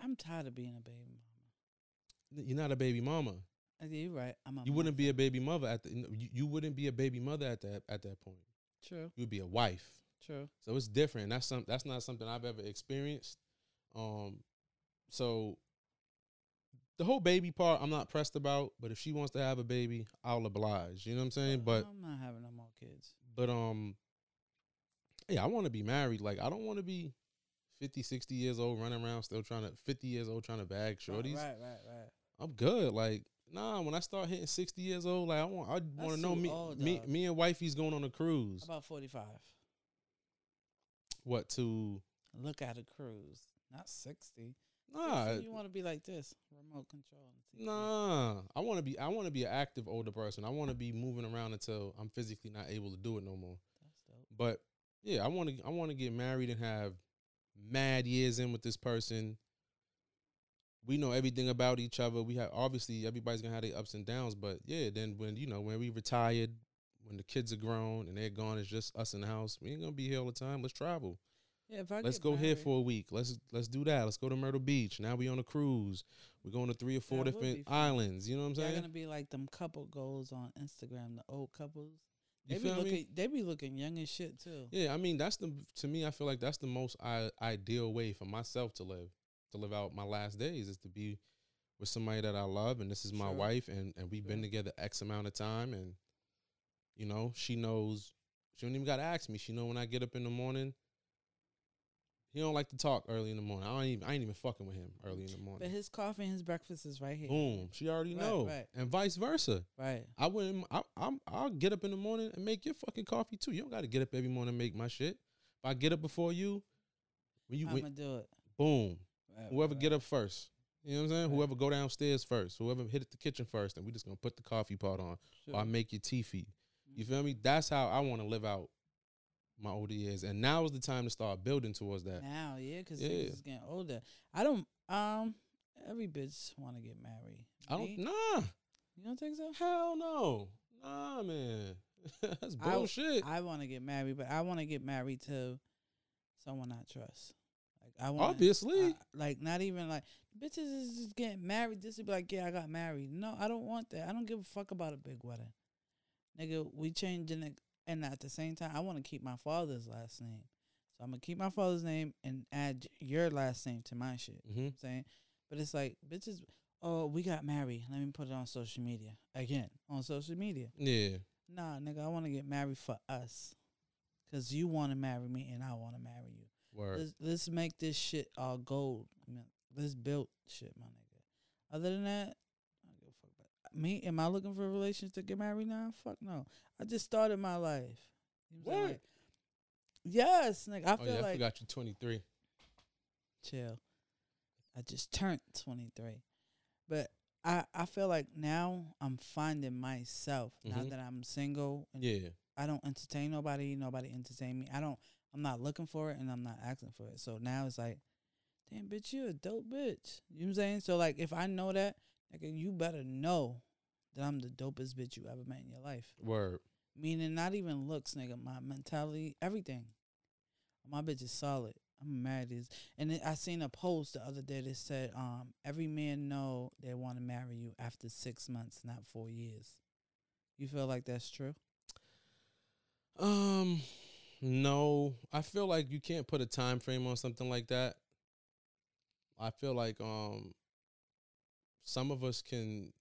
I'm tired of being a baby mama. You're not a baby mama. Uh, yeah, You're right. I'm a. You wouldn't mother. be a baby mother at the. You, you wouldn't be a baby mother at that at that point. True. You would be a wife. So it's different. That's some. That's not something I've ever experienced. Um, so the whole baby part, I'm not pressed about. But if she wants to have a baby, I'll oblige. You know what I'm saying? But I'm not having no more kids. but um, yeah, I want to be married. Like I don't want to be 50, 60 years old running around still trying to 50 years old trying to bag shorties. Right, right, right. I'm good. Like, nah, when I start hitting 60 years old, like I want I want to know me old, me me and wifey's going on a cruise. About 45. What to Look at a cruise. Not 60. Nah, 60, you want to be like this, remote control. nah. I want to be I want to be an active older person. I want to be moving around until I'm physically not able to do it no more. That's dope. But yeah, I want to I want to get married and have mad years in with this person. We know everything about each other. We have obviously everybody's gonna have their ups and downs, but yeah, then when you know when we retired, when the kids are grown and they're gone, it's just us in the house. We ain't gonna be here all the time. Let's travel. Yeah, if I Let's go here for a week. Let's let's do that. Let's go to Myrtle Beach. Now we on a cruise. We're going to three or four That different islands. You know what I'm saying? gonna be like them couple goals on Instagram, the old couples. They You be feel me? looking, they be looking young as shit too. Yeah, I mean that's the to me. I feel like that's the most I, ideal way for myself to live, to live out my last days, is to be with somebody that I love, and this is my Sure. wife, and and we've been together X amount of time, and you know she knows. She don't even got to ask me. She know when I get up in the morning. He don't like to talk early in the morning. I don't even. I ain't even fucking with him early in the morning. But his coffee and his breakfast is right here. Boom. She already Right, know, right. and vice versa. Right. I wouldn't. I, I'm. I'll get up in the morning and make your fucking coffee too. You don't got to get up every morning and make my shit. If I get up before you, when you I'm do it. boom, Right, whoever right, get up first. You know what I'm saying? Right. Whoever go downstairs first. Whoever hit the kitchen first, and we just gonna put the coffee pot on. Sure. Or I make your tea feet. You feel me? That's how I want to live out my older years, and now is the time to start building towards that. Now, yeah, because Yeah. is getting older. I don't. Um, every bitch want to get married. I don't. Me? Nah, You don't think so? hell no, nah, man. [laughs] That's bullshit. I want to get married, but I want to get married to someone I trust. Like I want, Obviously, like not even like bitches is just getting married just to be like, yeah, I got married. No, I don't want that. I don't give a fuck about a big wedding, nigga. We changing it, and at the same time, I want to keep my father's last name. So I'm gonna keep my father's name and add your last name to my shit. hmm I'm saying, but it's like bitches. Oh, we got married. Let me put it on social media again. On social media, yeah. nah, nigga. I want to get married for us, cause you want to marry me and I want to marry you. Word. Let's let's make this shit all gold. Man. Let's build shit, my nigga. Other than that, I don't give a fuck about me. Am I looking for relations to get married now? Fuck no. I just started my life. You know what? I'm saying? What? Like, yes, nigga. I Oh feel yeah, I like forgot you 23. chill. I just turned 23. But I I feel like now I'm finding myself now Mhm. that I'm single and Yeah. I don't entertain nobody, nobody entertain me. I don't I'm not looking for it and I'm not asking for it. So now it's like, damn bitch, you a dope bitch. You know what I'm saying? So like if I know that, nigga, you better know that I'm the dopest bitch you ever met in your life. Word. Meaning not even looks, nigga, my mentality, everything. My bitch is solid. I'm married is and then I seen a post the other day that said, um, every man know they want to marry you after six months, not four years. You feel like that's true? Um, no, I feel like you can't put a time frame on something like that. I feel like um some of us can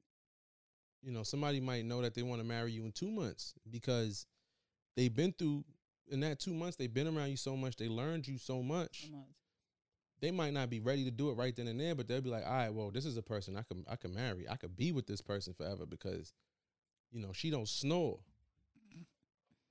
you know, somebody might know that they want to marry you in 2 months because they've been through in that 2 months they've been around you so much, they learned you so much. They might not be ready to do it right then and there, but they'll be like, "All right, well, this is a person I can I can marry. I could be with this person forever because you know, she don't snore.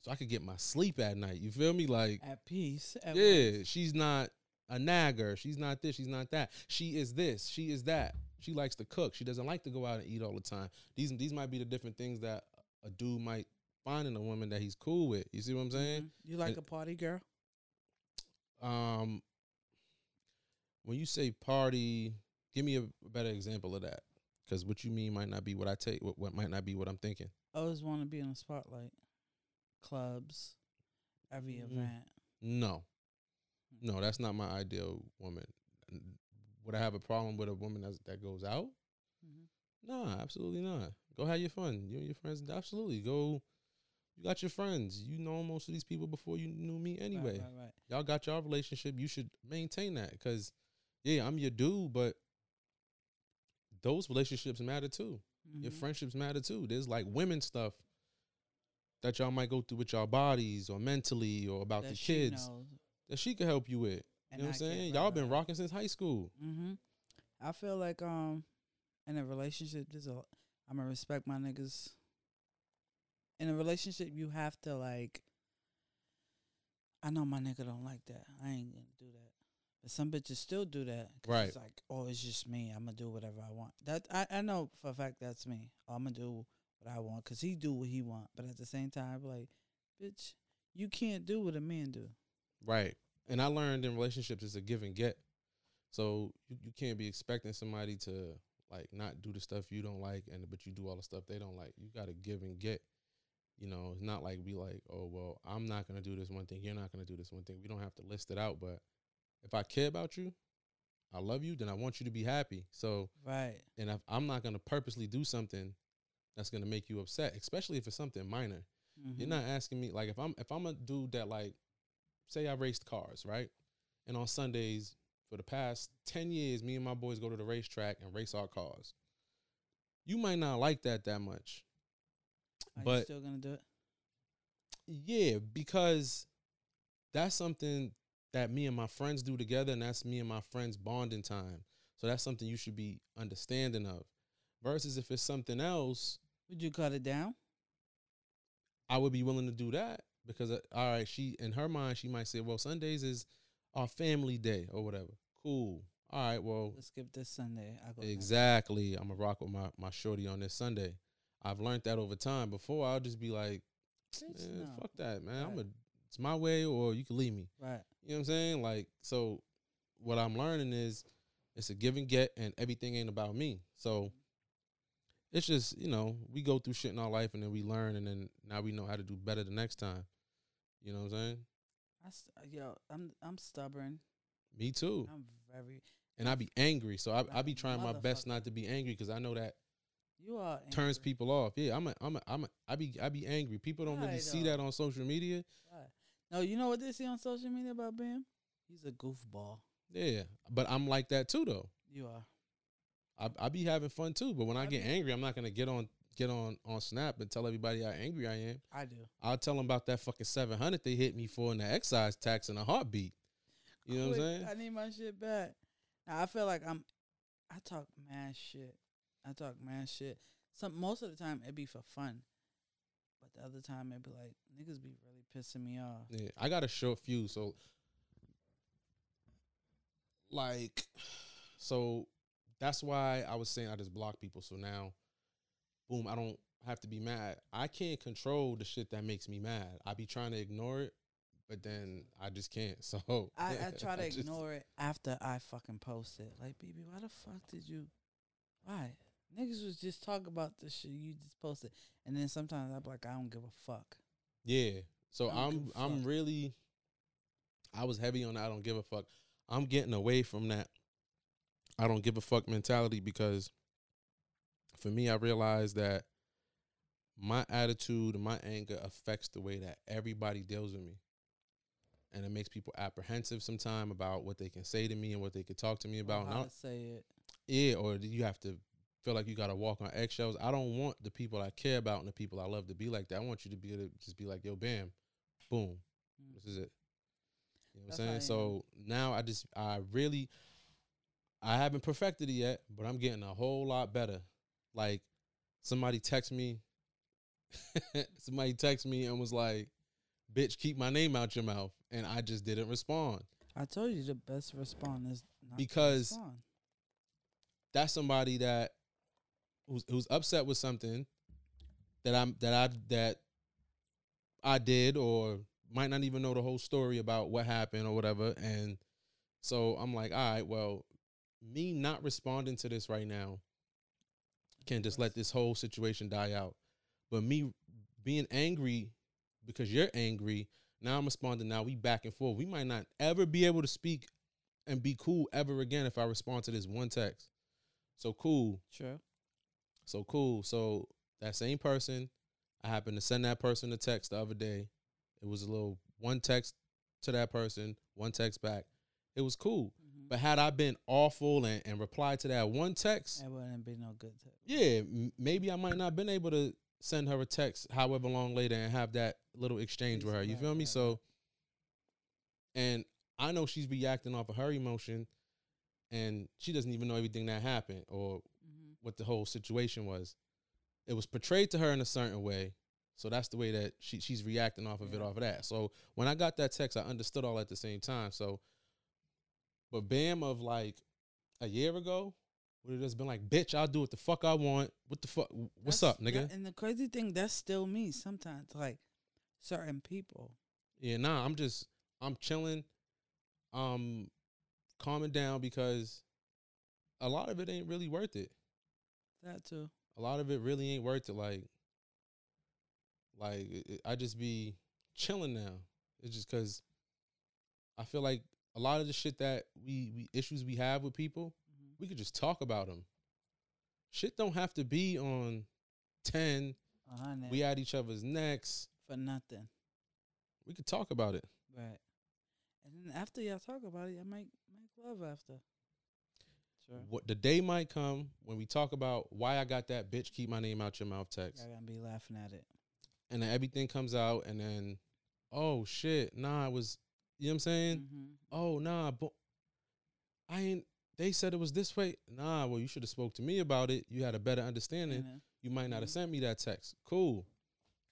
So I could get my sleep at night. You feel me? Like At peace. At yeah, rest. she's not a nagger. She's not this. She's not that. She is this. She is that. She likes to cook. She doesn't like to go out and eat all the time. These these might be the different things that a dude might find in a woman that he's cool with. You see what I'm saying? Mhm. You like And- a party girl? Um, when you say party, give me a better example of that. Because what you mean might not be what I take. What, what might not be what I'm thinking. I always want to be in the spotlight. Clubs, every Mhm. event. No, no, that's not my ideal woman. Would I have a problem with a woman that's, that goes out? Mhm. Nah, absolutely not. Go have your fun. You and your friends, absolutely. Go. You got your friends. You know most of these people before you knew me anyway. Right, right, right. Y'all got your relationship. You should maintain that because, yeah, I'm your dude, but those relationships matter too. Your Mhm. friendships matter too. There's like women stuff that y'all might go through with y'all bodies or mentally or about That the kids knows that she could help you with. You and know what I'm saying? Y'all been rocking since high school. Mm-hmm. I feel like um, in a relationship, there's a I'm gonna respect my niggas. In a relationship, you have to like. I know my nigga don't like that. I ain't gonna do that. But some bitches still do that. Right. It's like, oh, it's just me. I'm gonna do whatever I want. That I, I know for a fact that's me. I'm gonna do what I want because he do what he want. But at the same time, like, bitch, you can't do what a man do. Right. And I learned in relationships it's a give and get. So you, you can't be expecting somebody to like not do the stuff you don't like and but you do all the stuff they don't like. You gotta give and get. You know, it's not like be like, oh well, I'm not gonna do this one thing, you're not gonna do this one thing. We don't have to list it out, but if I care about you, I love you, then I want you to be happy. So Right. and if I'm not gonna purposely do something that's gonna make you upset, especially if it's something minor. You're Mhm. not asking me like if I'm if I'm a dude that like say I raced cars, right? And on Sundays for the past 10 years me and my boys go to the racetrack and race our cars. You might not like that that much. Are you but- still gonna do it? Yeah, because that's something that me and my friends do together and that's me and my friends bonding time. So that's something you should be understanding of. Versus if it's something else, Would you cut it down? I would be willing to do that because uh, all right, she in her mind she might say, well, Sundays is our family day or whatever. Cool. All right, well, Let's skip this Sunday. I go next. exactly. I'm gonna rock with my my shorty on this Sunday. I've learned that over time. Before I'll just be like, "Man, no. fuck that, man. I'm a it's my way or you can leave me. Right. You know what I'm saying? Like, so what I'm learning is it's a give and get, and everything ain't about me. So it's just you know we go through shit in our life, and then we learn, and then now we know how to do better the next time. You know what I'm saying? I st- uh, yo, I'm I'm stubborn. Me too. I'm very. And I be angry, so I I be trying my best not to be angry because I know that You are turns people off. Yeah, I'm a I'm a I'm a I be I be angry. People don't really see that on social media. Right. No, you know what they see on social media about Bam? He's a goofball. Yeah, but I'm like that too though. You are. I I be having fun too, but when I, I get be- angry, I'm not gonna get on get on on Snap and tell everybody how angry I am. I do. I'll tell them about that fucking seven hundred they hit me for in the excise tax in a heartbeat. You know what I'm saying? I need my shit back. Now I feel like I'm. I talk mad shit. I talk mad shit. Some most of the time it be for fun, but the other time it be like niggas be really pissing me off. Yeah, I got a short fuse, so like, [sighs] so that's why I was saying I just block people. So now, boom, I don't have to be mad. I can't control the shit that makes me mad. I be trying to ignore it, but then I just can't. [laughs] So I, I [laughs] try to just- ignore it after I fucking post it. Like, baby, why the fuck did you? Why? Niggas was just talking about the shit you just posted, and then sometimes I'm like, I don't give a fuck. Yeah. So I I'm I'm really I was heavy on that I don't give a fuck. I'm getting away from that I don't give a fuck mentality because for me I realize that my attitude and my anger affects the way that everybody deals with me. and it makes people apprehensive sometime about what they can say to me and what they could talk to me about. How I- to say it. yeah, or you have to feel like you got to walk on eggshells. I don't want the people I care about and the people I love to be like that. I want you to be able to just be like, yo, bam, boom, Mm. this is it. You know what I'm saying? So now I just, I really, I haven't perfected it yet, but I'm getting a whole lot better. Like somebody text me, [laughs] somebody text me and was like, bitch, keep my name out your mouth. And I just didn't respond. I told you the best response is Because- respond. that's somebody that who's who's upset with something that I'm that I that I did or might not even know the whole story about what happened or whatever and so I'm like all right well me not responding to this right now can just let this whole situation die out but me being angry because you're angry now I'm responding now we back and forth we might not ever be able to speak and be cool ever again if I respond to this one text so cool. True. So cool. So that same person, I happened to send that person a text the other day. It was a little one text to that person, one text back. It was cool. But had I been awful and, and replied to that one text, It wouldn't be no good. To, yeah, m- maybe I might not been able to send her a text however long later and have that little exchange with her. You feel me? So and I know she's reacting off of her emotion and she doesn't even know everything that happened or Mhm. what the whole situation was. It was portrayed to her in a certain way. So that's the way that she she's reacting off of it off of that. So when I got that text, I understood all at the same time. So but Bam of like a year ago would have just been like, bitch, I'll do what the fuck I want. What the fuck what's That's- up, nigga? that- and the crazy thing, that's still me sometimes. Like certain people. Yeah, nah, I'm just I'm chilling, um, calming down because a lot of it ain't really worth it. That too. A lot of it really ain't worth it. Like, like it, I just be chilling now. It's just because I feel like a lot of the shit that we we issues we have with people, Mhm. we could just talk about them. Shit don't have to be on ten. A hundred We at each other's necks. for nothing. We could talk about it. Right. And then after y'all talk about it, I might make make love after. Sure. What the day might come when we talk about why I got that bitch keep my name out your mouth text, Y'all gonna be laughing at it. and then everything comes out, and then oh shit, nah, it was you know what I'm saying? Mm-hmm. Oh nah, but I ain't. They said it was this way. Nah, well you should have spoke to me about it. You had a better understanding. You might not have Mhm. sent me that text. Cool,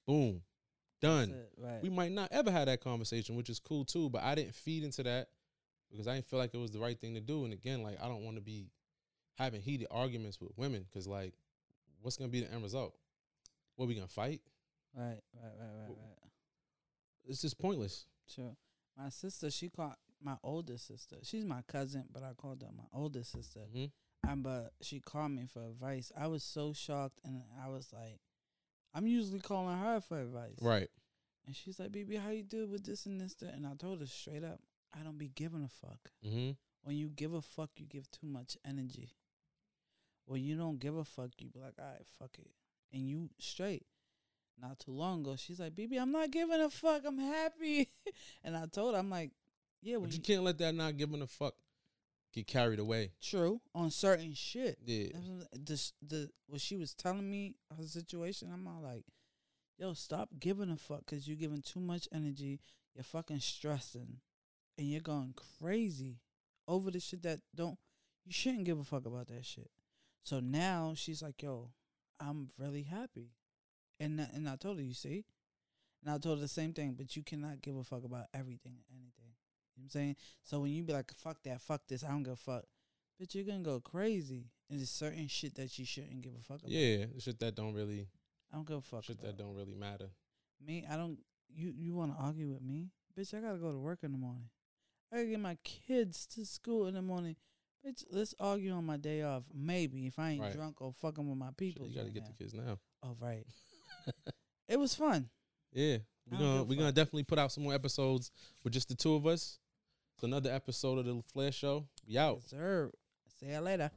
boom, done. Right. We might not ever have that conversation, which is cool too. But I didn't feed into that because I didn't feel like it was the right thing to do. And again, like I don't want to be having heated arguments with women because like, what's gonna be the end result? What we gonna fight? right. Right. Right. Right. Right. It's just pointless. True. My sister, she called my older sister. She's my cousin, but I called her my older sister. hmm Um, but she called me for advice. I was so shocked, and I was like, I'm usually calling her for advice. Right. And she's like, "Baby, how you do with this and this?" That? And I told her straight up, I don't be giving a fuck. hmm When you give a fuck, you give too much energy. When you don't give a fuck, you be like, all right, fuck it. And you straight. Not too long ago, she's like, baby, I'm not giving a fuck. I'm happy. [laughs] and I told her, I'm like, yeah, But you you, can't let that not giving a fuck get carried away. true on certain shit. Yeah. The, the, what she was telling me, her situation, I'm all like, yo, stop giving a fuck because you're giving too much energy. You're fucking stressing. And you're going crazy over the shit that don't, you shouldn't give a fuck about that shit. So now she's like, yo, I'm really happy. And, and I told her, you see? And I told her the same thing, but you cannot give a fuck about everything and anything. You know what I'm saying? So when you be like, fuck that, fuck this, I don't give a fuck, but you're gonna go crazy. And there's certain shit that you shouldn't give a fuck about. Yeah. Shit that don't really. I don't give a fuck. Shit about. that don't really matter. Me, I don't. You you want to argue with me, bitch? I gotta go to work in the morning. I gotta get my kids to school in the morning. Bitch, let's argue on my day off. Maybe if I ain't Right. drunk or fucking with my Shit, people. you gotta right get now. the kids now. Oh right. It was fun. Yeah, we're gonna we're gonna definitely put out some more episodes with just the two of us. It's another episode of the Flair Show. We out. Yes, sir. See you later.